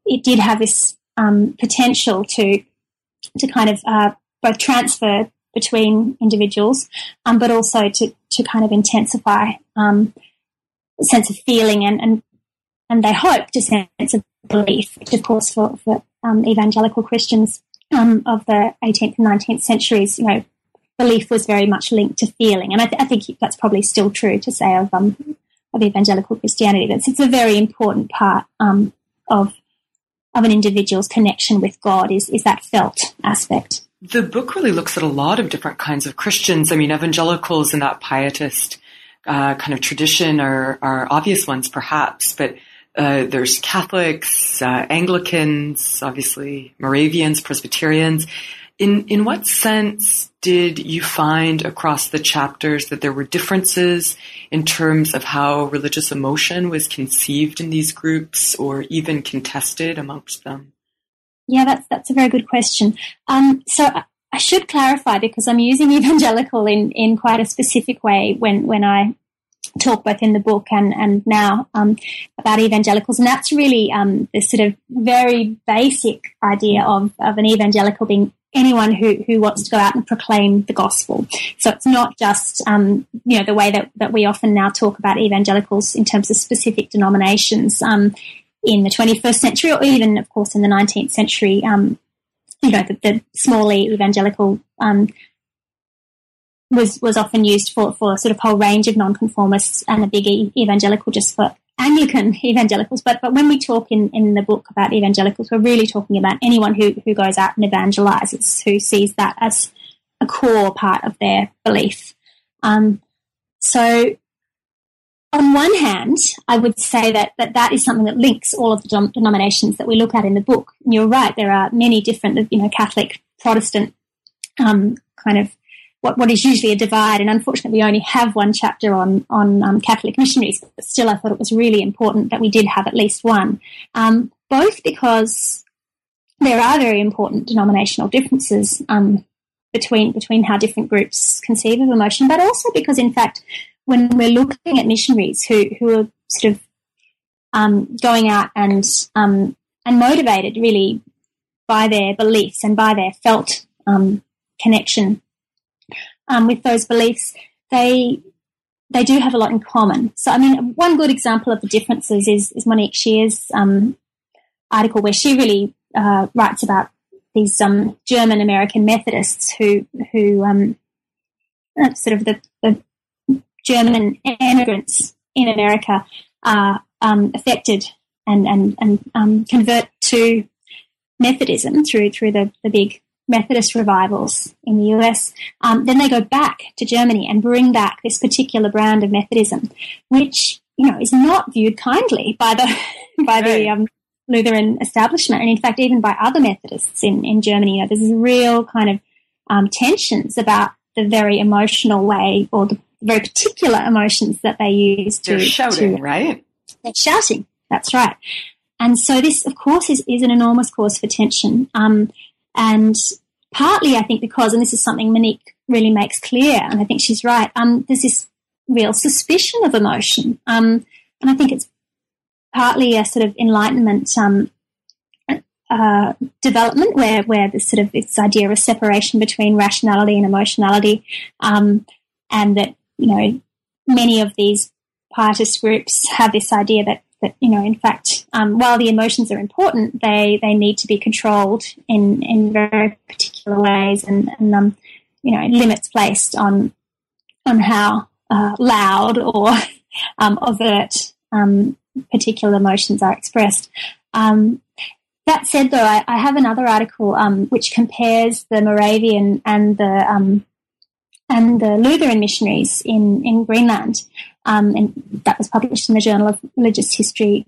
it did have this um, potential to to kind of uh, both transfer between individuals, um, but also to to kind of intensify um, a sense of feeling and and and they hoped a sense of belief, which of course for, for um, evangelical Christians um, of the 18th and 19th centuries, you know, belief was very much linked to feeling, and I, th- I think that's probably still true to say of um, of evangelical Christianity. That's it's a very important part um, of of an individual's connection with God is is that felt aspect. The book really looks at a lot of different kinds of Christians. I mean, evangelicals in that pietist uh, kind of tradition are, are obvious ones, perhaps, but uh, there's Catholics, uh, Anglicans, obviously Moravians, Presbyterians. In in what sense did you find across the chapters that there were differences in terms of how religious emotion was conceived in these groups, or even contested amongst them? Yeah, that's that's a very good question. Um, so I should clarify because I'm using evangelical in, in quite a specific way when when I talk both in the book and, and now um, about evangelicals. And that's really um, the sort of very basic idea of, of an evangelical being anyone who, who wants to go out and proclaim the gospel. So it's not just, um, you know, the way that, that we often now talk about evangelicals in terms of specific denominations um, in the 21st century or even, of course, in the 19th century. Um, you know, the, the small evangelical um, was was often used for, for a sort of whole range of nonconformists and a big evangelical just for Anglican evangelicals. But but when we talk in, in the book about evangelicals, we're really talking about anyone who, who goes out and evangelizes, who sees that as a core part of their belief. Um, so on one hand, I would say that, that that is something that links all of the denominations that we look at in the book. And you're right, there are many different, you know, Catholic, Protestant, um, kind of what, what is usually a divide. And unfortunately, we only have one chapter on on um, Catholic missionaries. But still, I thought it was really important that we did have at least one, um, both because there are very important denominational differences um, between between how different groups conceive of emotion, but also because, in fact, when we're looking at missionaries who who are sort of um, going out and um, and motivated really by their beliefs and by their felt um, connection um, with those beliefs, they they do have a lot in common. So, I mean, one good example of the differences is, is Monique Scheer's um, article where she really uh, writes about these um, German American Methodists who who um, uh, sort of the, the, German immigrants in America are um, affected and and and um, convert to Methodism through through the, the big Methodist revivals in the US, um, then they go back to Germany and bring back this particular brand of Methodism, which you know is not viewed kindly by the by right. the um, Lutheran establishment, and in fact, even by other Methodists in in Germany. You know, there's real kind of um, tensions about the very emotional way or the very particular emotions that they use to. They're shouting, to, right? They're shouting. That's right. And so this, of course, is, is an enormous cause for tension. Um, and partly, I think, because, and this is something Monique really makes clear, and I think she's right, um, there's this real suspicion of emotion. Um, and I think it's partly a sort of enlightenment um, uh, development where, where there's sort of this idea of separation between rationality and emotionality, um, and that, you know, many of these pietist groups have this idea that that you know, in fact, um, while the emotions are important, they they need to be controlled in in very particular ways, and, and um, you know, limits placed on on how uh, loud or um, overt um, particular emotions are expressed. Um, that said, though, I, I have another article um, which compares the Moravian and the and the Lutheran missionaries in in Greenland, um, and that was published in the Journal of Religious History.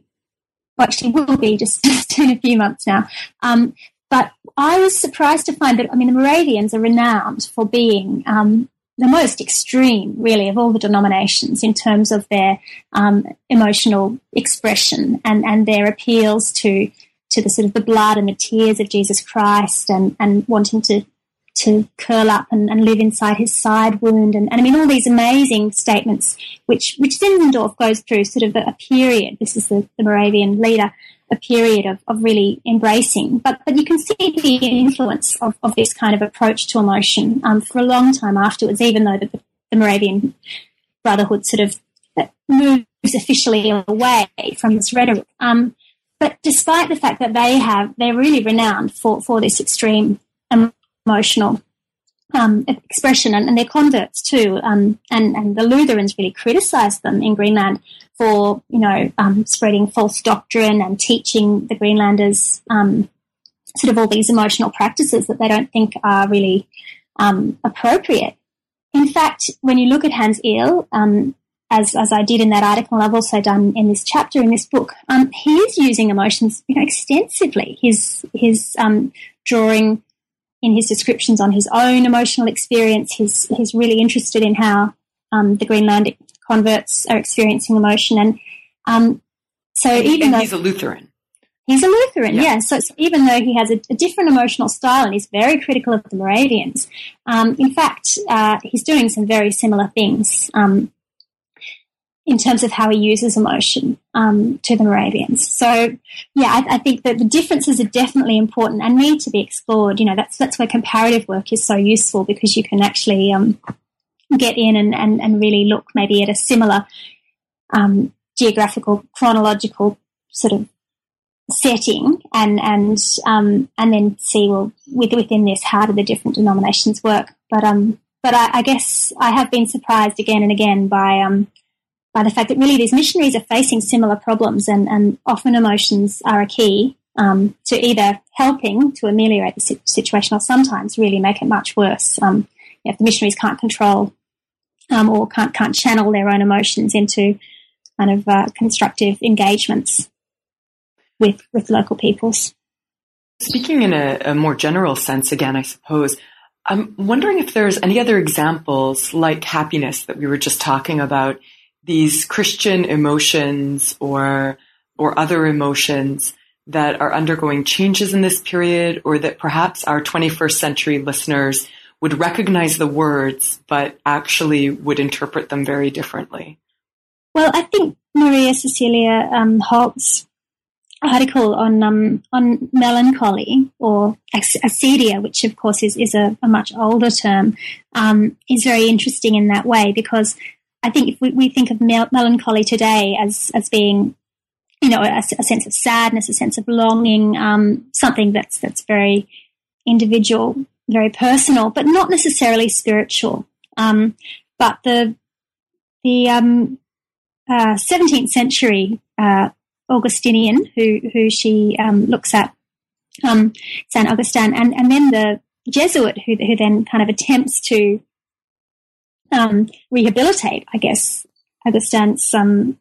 Well, actually, will be just, just in a few months now. Um, but I was surprised to find that I mean the Moravians are renowned for being um, the most extreme, really, of all the denominations in terms of their um, emotional expression and, and their appeals to to the sort of the blood and the tears of Jesus Christ and, and wanting to to curl up and, and live inside his side wound and, and I mean all these amazing statements which which Zinzendorf goes through sort of a, a period. This is the, the Moravian leader, a period of, of really embracing. But but you can see the influence of, of this kind of approach to emotion um, for a long time afterwards, even though the, the Moravian Brotherhood sort of moves officially away from this rhetoric. Um, but despite the fact that they have, they're really renowned for, for this extreme emotional um, expression, and, and, they're converts too. Um, and, and the Lutherans really criticised them in Greenland for, you know, um, spreading false doctrine and teaching the Greenlanders um, sort of all these emotional practices that they don't think are really um, appropriate. In fact, when you look at Hans Egede, um, as, as I did in that article, I've also done in this chapter in this book. Um, he is using emotions, you know, extensively. He's he's drawing in his descriptions on his own emotional experience. He's he's really interested in how um, the Greenland converts are experiencing emotion, and um, so and, even and though he's a Lutheran. He's a Lutheran, yeah. yeah. So, so, even though he has a, a, different emotional style and he's very critical of the Moravians, um, in fact, uh, he's doing some very similar things. Um, in terms of how he uses emotion um, to the Moravians. So, yeah, I, I, think that the differences are definitely important and need to be explored. You know, that's that's where comparative work is so useful because you can actually um, get in and, and, and really look maybe at a similar um, geographical, chronological sort of setting and and um, and then see well with, within this how do the different denominations work. But um, but I, I guess I have been surprised again and again by um by the fact that really these missionaries are facing similar problems and, and often emotions are a key um, to either helping to ameliorate the situation or sometimes really make it much worse. Um, if the missionaries can't control um, or can't, can't channel their own emotions into kind of uh, constructive engagements with, with local peoples. Speaking in a, a more general sense, again, I suppose, I'm wondering if there's any other examples like happiness that we were just talking about these Christian emotions or or other emotions that are undergoing changes in this period or that perhaps our 21st century listeners would recognize the words but actually would interpret them very differently? Well, I think Maria Cecilia um, Holt's article on um, on melancholy or acedia, which of course is, is a, a much older term, um, is very interesting in that way because I think if we, we think of mel- melancholy today as as being, you know, a, a sense of sadness, a sense of longing, um, something that's that's very individual, very personal, but not necessarily spiritual. Um, but the the um, uh, 17th century uh, Augustinian, who who she um, looks at, um, Saint Augustine, and and then the Jesuit, who who then kind of attempts to um, rehabilitate, I guess, Augustine's um,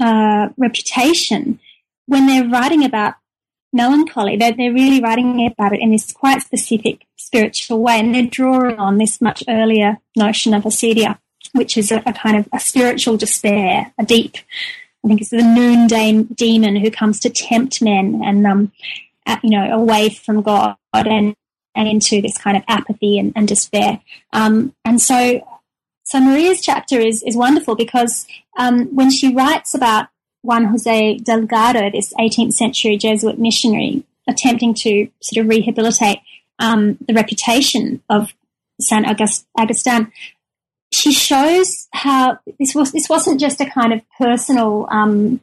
uh, reputation when they're writing about melancholy. They're, they're really writing about it in this quite specific spiritual way, and they're drawing on this much earlier notion of acedia, which is a, a kind of a spiritual despair, a deep. I think it's the noonday demon who comes to tempt men and, um, at, you know, away from God and and into this kind of apathy and, and despair. Um, and so, so Maria's chapter is is wonderful because um, when she writes about Juan Jose Delgado, this 18th century Jesuit missionary, attempting to sort of rehabilitate um, the reputation of Saint August, she shows how this was this wasn't just a kind of personal um,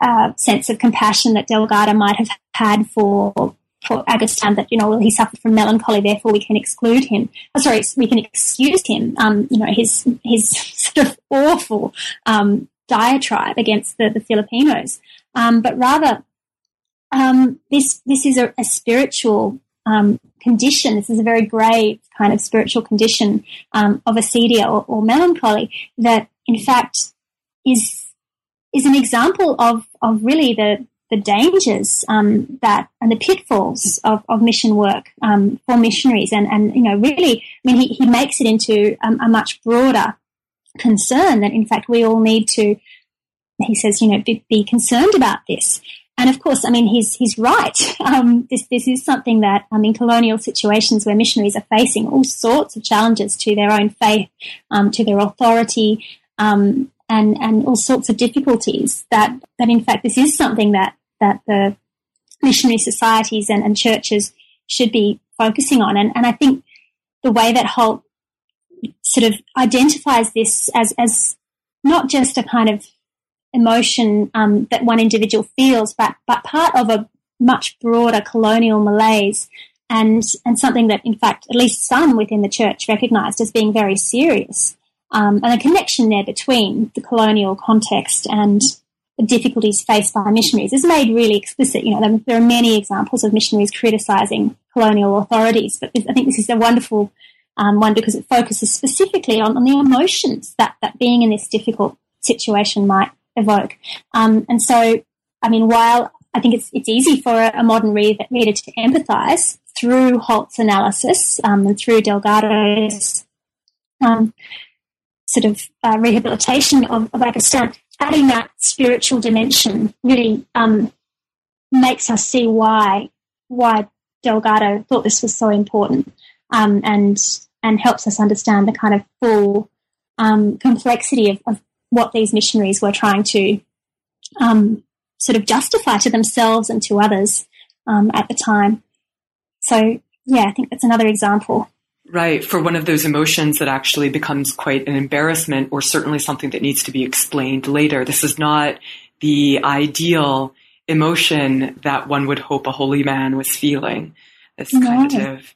uh, sense of compassion that Delgado might have had for for Agustin that you know he suffered from melancholy, therefore we can exclude him. Oh, sorry, we can excuse him. Um, you know his his sort of awful um, diatribe against the, the Filipinos, um, but rather um, this this is a, a spiritual um, condition. This is a very grave kind of spiritual condition um, of acedia or, or melancholy that, in fact, is is an example of of really the the dangers um, that and the pitfalls of, of mission work um, for missionaries, and and you know really, I mean, he, he makes it into um, a much broader concern that in fact we all need to. He says, you know, be, be concerned about this. And of course, I mean, he's he's right. Um, this this is something that um, in colonial situations where missionaries are facing all sorts of challenges to their own faith, um, to their authority, and and all sorts of difficulties. That that in fact this is something that that the missionary societies and, and churches should be focusing on. And and I think the way that Holt sort of identifies this as as not just a kind of emotion um, that one individual feels, but but part of a much broader colonial malaise, and and something that, in fact, at least some within the church recognised as being very serious, um, and a connection there between the colonial context and the difficulties faced by missionaries is made really explicit. You know, there, are many examples of missionaries criticising colonial authorities, but I think this is a wonderful um, one because it focuses specifically on, on the emotions that, that being in this difficult situation might evoke. Um, and so, I mean, while I think it's it's easy for a, a modern reader, reader, to empathise through Holt's analysis um, and through Delgado's um, sort of uh, rehabilitation of, of Agustin, adding that spiritual dimension really um, makes us see why why Delgado thought this was so important, um, and and helps us understand the kind of full um, complexity of, of what these missionaries were trying to um, sort of justify to themselves and to others um, at the time. So, yeah, I think that's another example. Right, for one of those emotions that actually becomes quite an embarrassment or certainly something that needs to be explained later. This is not the ideal emotion that one would hope a holy man was feeling. This no. kind of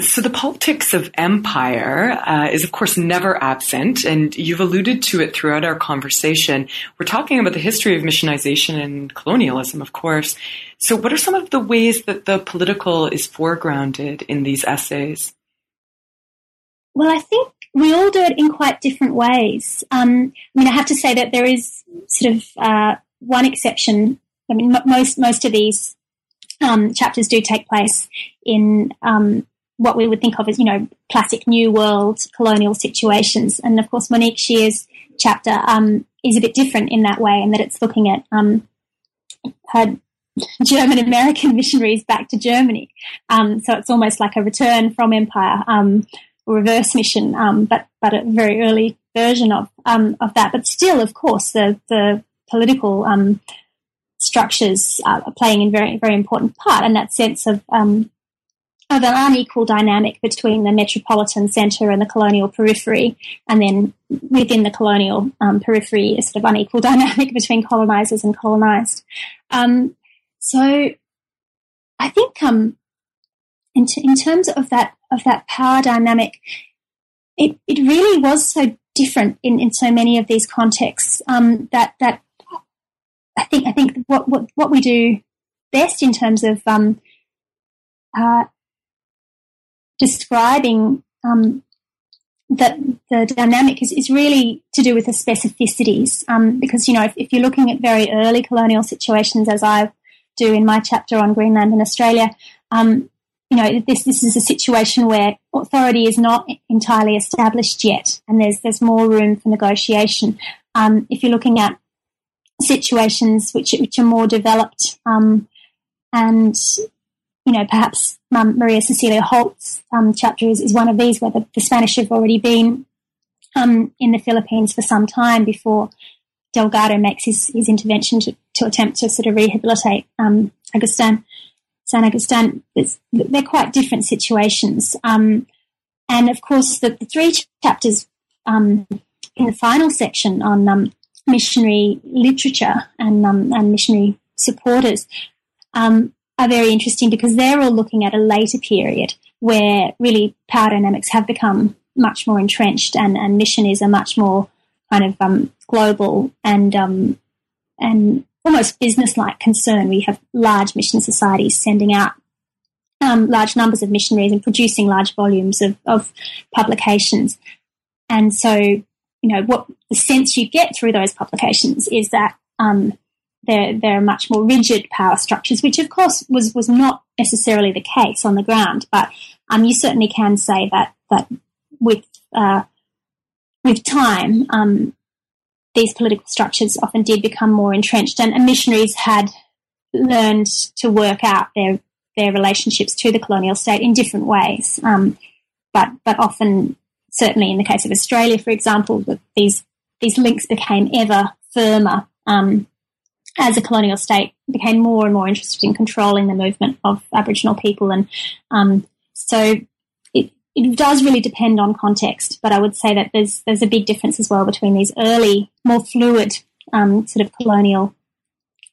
so the politics of empire uh, is, of course, never absent, and you've alluded to it throughout our conversation. We're talking about the history of missionization and colonialism, of course. So, what are some of the ways that the political is foregrounded in these essays? Well, I think we all do it in quite different ways. Um, I mean, I have to say that there is sort of uh, one exception. I mean, m- most most of these um, chapters do take place in um, what we would think of as, you know, classic New World colonial situations. And of course, Monique Scheer's chapter um, is a bit different in that way, in that it's looking at um, her German American missionaries back to Germany. Um, so it's almost like a return from empire, um, reverse mission, um, but but a very early version of um, of that. But still, of course, the the political structures are playing a very very important part, and that sense of of an unequal dynamic between the metropolitan centre and the colonial periphery, and then within the colonial um, periphery, a sort of unequal dynamic between colonisers and colonised. Um, so, I think um, in, t- in terms of that of that power dynamic, it it really was so different in, in so many of these contexts um, that that I think I think what what what we do best in terms of um, uh, describing um, that the dynamic is, is really to do with the specificities. Um, because, you know, if, if, you're looking at very early colonial situations, as I do in my chapter on Greenland and Australia, um, you know, this, this is a situation where authority is not entirely established yet, and there's, there's more room for negotiation. Um, if you're looking at situations which, which are more developed, um, and you know, perhaps um, Maria Cecilia Holt's um, chapter is, is, one of these where the, the Spanish have already been um, in the Philippines for some time before Delgado makes his, his intervention to, to attempt to sort of rehabilitate um, Agustin, San Agustin. They're quite different situations. Um, and of course, the, the three chapters um, in the final section on missionary literature and, and missionary supporters um, are very interesting because they're all looking at a later period where really power dynamics have become much more entrenched and, and mission is a much more kind of um, global and um, and almost business-like concern. We have large mission societies sending out um, large numbers of missionaries and producing large volumes of, of publications. And so, you know, what the sense you get through those publications is that um, they're, they're much more rigid power structures, which of course was, was not necessarily the case on the ground. But um, you certainly can say that, that with, uh, with time, um, these political structures often did become more entrenched, and, and missionaries had learned to work out their their relationships to the colonial state in different ways. Um, but but often, certainly in the case of Australia, for example, these these links became ever firmer um, as a colonial state became more and more interested in controlling the movement of Aboriginal people, and um, so it does really depend on context, but I would say that there's there's a big difference as well between these early, more fluid um, sort of colonial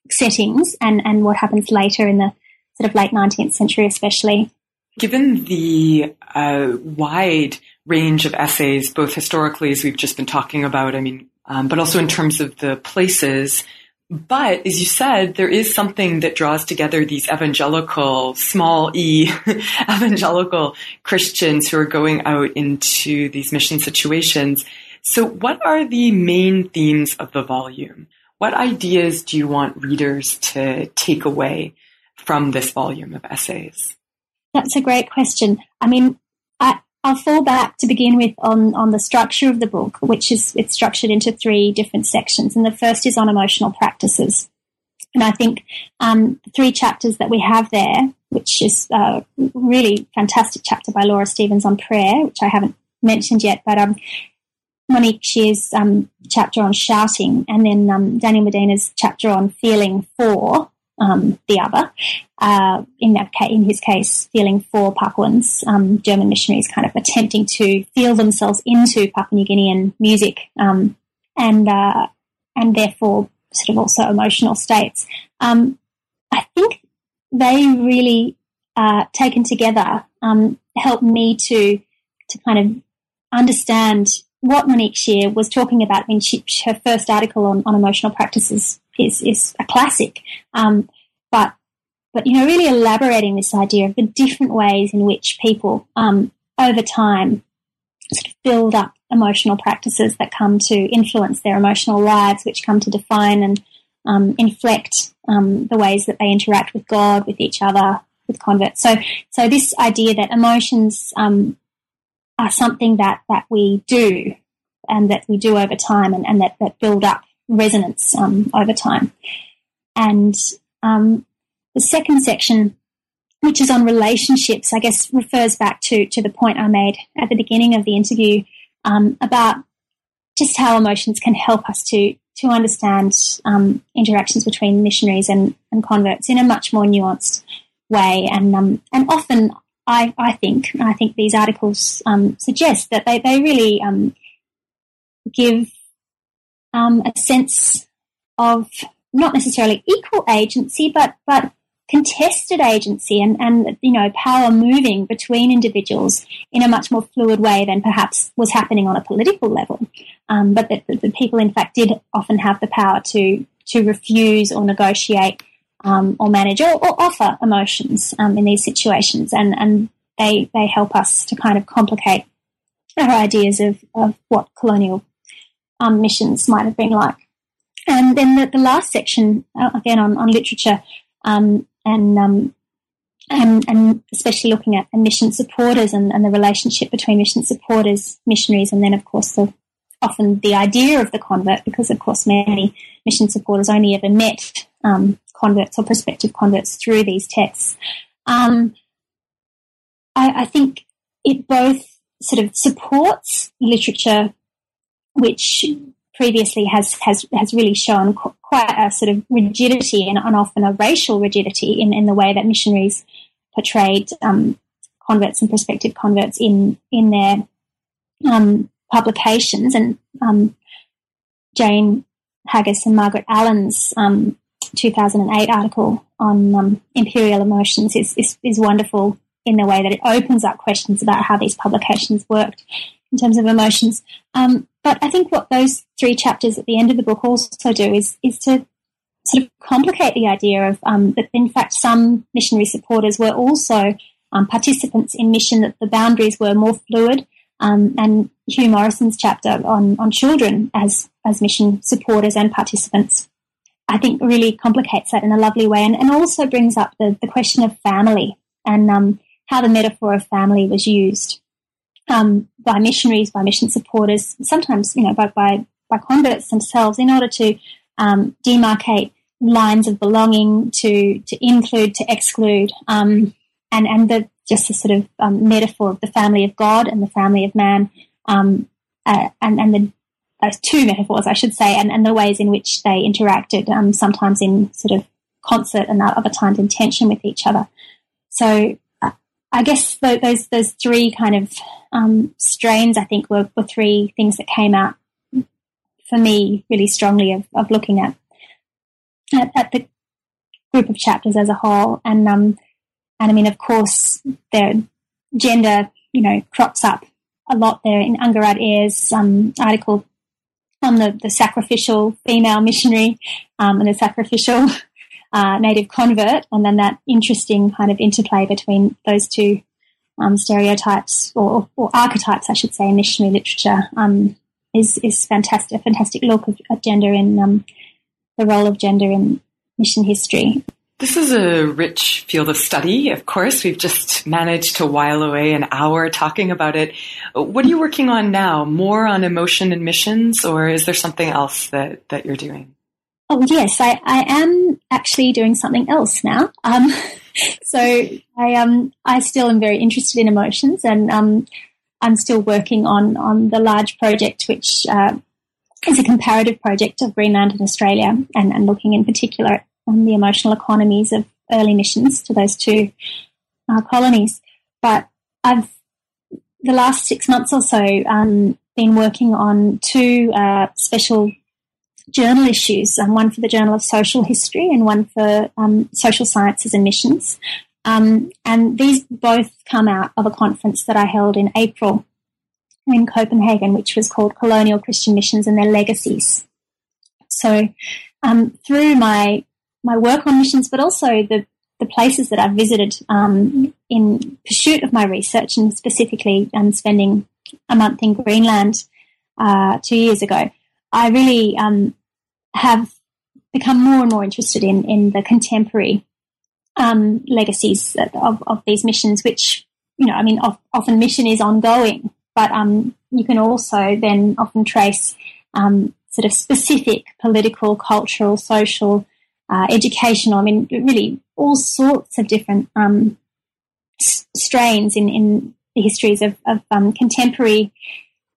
settings and and what happens later in the sort of late 19th century, especially. Given the uh, wide range of essays, both historically, as we've just been talking about, I mean, um, but also in terms of the places but as you said, there is something that draws together these evangelical, small e, evangelical Christians who are going out into these mission situations. So what are the main themes of the volume? What ideas do you want readers to take away from this volume of essays? That's a great question. I mean, I'll fall back to begin with on, on the structure of the book, which is it's structured into three different sections. And the first is on emotional practices. And I think um, three chapters that we have there, which is a really fantastic chapter by Laura Stevens on prayer, which I haven't mentioned yet, but um, Monique Scheer's um, chapter on shouting, and then um, Daniel Midena's chapter on feeling for, um, the other. Uh, in that case, in his case, feeling for Papuans, um, German missionaries kind of attempting to feel themselves into Papua New Guinean music, um, and uh, and therefore sort of also emotional states. Um, I think they really uh, taken together um, helped me to to kind of understand what Monique Scheer was talking about when she, her first article on, on emotional practices is is a classic. Um, but but you know, really elaborating this idea of the different ways in which people um, over time sort of build up emotional practices that come to influence their emotional lives, which come to define and um, inflect um, the ways that they interact with God, with each other, with converts. So, so this idea that emotions um, are something that that we do and that we do over time, and, and that that build up resonance um, over time. And um, the second section, which is on relationships, I guess refers back to, to the point I made at the beginning of the interview um, about just how emotions can help us to to understand um, interactions between missionaries and, and converts in a much more nuanced way. And um, and often I, I think I think these articles um, suggest that they, they really give um, a sense of not necessarily equal agency, but but contested agency and, and you know power moving between individuals in a much more fluid way than perhaps was happening on a political level. Um, but that the, people, in fact, did often have the power to to refuse or negotiate um, or manage or, or, offer emotions um, in these situations, and and they they help us to kind of complicate our ideas of, of what colonial um, missions might have been like. And then the, the last section, uh, again on, on literature um, and, um, and, and especially looking at mission supporters and, and the relationship between mission supporters, missionaries, and then of course the often the idea of the convert, because of course many mission supporters only ever met um, converts or prospective converts through these texts. Um, I, I, think it both sort of supports literature which previously has has has really shown qu- quite a sort of rigidity and, and, often a racial rigidity in, in the way that missionaries portrayed um, converts and prospective converts in in their um, publications and um, Jane Haggis and Margaret Allen's um, 2008 article on um, imperial emotions is, is, is wonderful in the way that it opens up questions about how these publications worked in terms of emotions. Um, but I think what those three chapters at the end of the book also do is is to sort of complicate the idea of um, that in fact some missionary supporters were also um, participants in mission that the boundaries were more fluid. Um, and Hugh Morrison's chapter on on children as as mission supporters and participants, I think really complicates that in a lovely way, and, and also brings up the, the question of family and um, how the metaphor of family was used um, by missionaries, by mission supporters, sometimes you know by by, by converts themselves, in order to um, demarcate lines of belonging, to to include, to exclude, um, and and the just a sort of um, metaphor of the family of God and the family of man, um, uh, and and the those two metaphors, I should say, and, and the ways in which they interacted, um, sometimes in sort of concert and other times in tension with each other. So I guess those those three kind of um, strains, I think, were, were three things that came out for me really strongly of, of looking at, at, at the group of chapters as a whole. And um, and I mean, of course, their gender, you know, crops up a lot there in Ungarad Ayer's um, article on the, the sacrificial female missionary um, and the sacrificial uh, native convert, and then that interesting kind of interplay between those two um, stereotypes or, or, archetypes, I should say, in missionary literature um, is is fantastic. A fantastic look at gender in um, the role of gender in mission history. This is a rich field of study. Of course, we've just managed to while away an hour talking about it. What are you working on now? More on emotion and missions, or is there something else that, that you're doing? Oh yes, I, I am actually doing something else now. Um, so I um I still am very interested in emotions, and um, I'm still working on on the large project, which uh, is a comparative project of Greenland and Australia, and, and looking in particular on the emotional economies of early missions to those two uh, colonies. But I've the last six months or so um, been working on two uh, special journal issues, um, one for the Journal of Social History and one for um, Social Sciences and Missions. Um, and these both come out of a conference that I held in April in Copenhagen, which was called Colonial Christian Missions and Their Legacies. So, um, through my my work on missions, but also the the places that I've visited um, in pursuit of my research, and specifically um, spending a month in Greenland uh, two years ago, I really um, have become more and more interested in in the contemporary um, legacies of, of these missions, which you know, I mean, of, often mission is ongoing, but um, you can also then often trace um, sort of specific political, cultural, social, uh, educational. I mean, really all sorts of different um, s- strains in in the histories of, of um, contemporary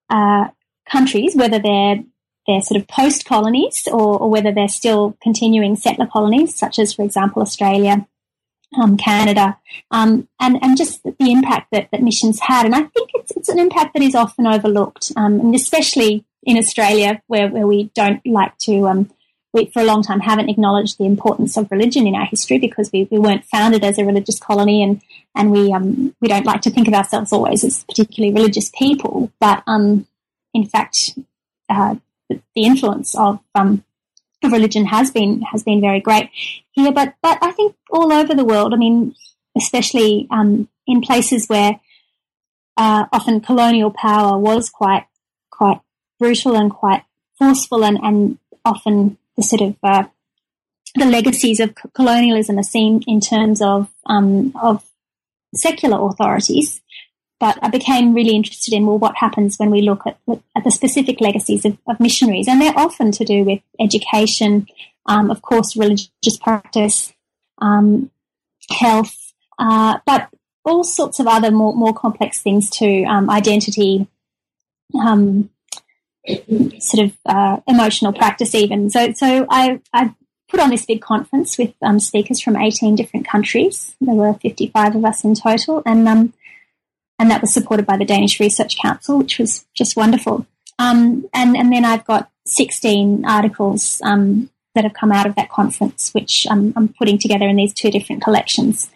uh, countries, whether they're they're sort of post colonies or, or, whether they're still continuing settler colonies, such as, for example, Australia, um, Canada, um, and, and just the impact that, that missions had. And I think it's, it's an impact that is often overlooked, um, and especially in Australia, where, where we don't like to, um, we for a long time haven't acknowledged the importance of religion in our history because we, we weren't founded as a religious colony and, and we, um, we don't like to think of ourselves always as particularly religious people. But um, in fact, uh, the influence of um, of religion has been has been very great here, but but I think all over the world. I mean, especially um, in places where uh, often colonial power was quite quite brutal and quite forceful, and, and often the sort of uh, the legacies of colonialism are seen in terms of um, of secular authorities. But I became really interested in well, what happens when we look at, at the specific legacies of, of missionaries, and they're often to do with education, um, of course, religious practice, um, health, uh, but all sorts of other more more complex things too, um, identity, um, sort of uh, emotional practice, even. So, so I I put on this big conference with um, speakers from 18 different countries. There were 55 of us in total, and um, and that was supported by the Danish Research Council, which was just wonderful. Um, and and then I've got 16 articles um, that have come out of that conference, which I'm, I'm putting together in these two different collections.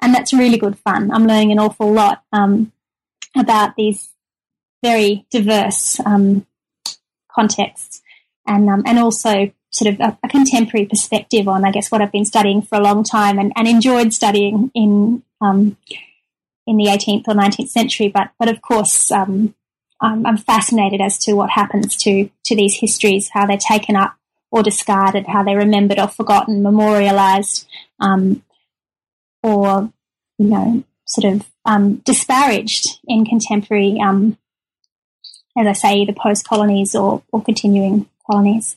And that's really good fun. I'm learning an awful lot um, about these very diverse um, contexts and, um, and also sort of a, a, contemporary perspective on, I guess, what I've been studying for a long time and, and enjoyed studying in um, in the 18th or 19th century. But but of course, um, I'm, I'm, fascinated as to what happens to to these histories, how they're taken up or discarded, how they're remembered or forgotten, memorialized, um, or you know, sort of um, disparaged in contemporary, um, as I say, either post colonies or, or continuing colonies.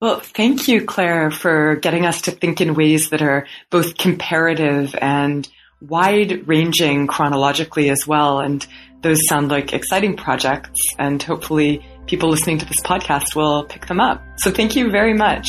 Well, thank you, Claire, for getting us to think in ways that are both comparative and wide ranging chronologically as well. And those sound like exciting projects and hopefully people listening to this podcast will pick them up. So thank you very much.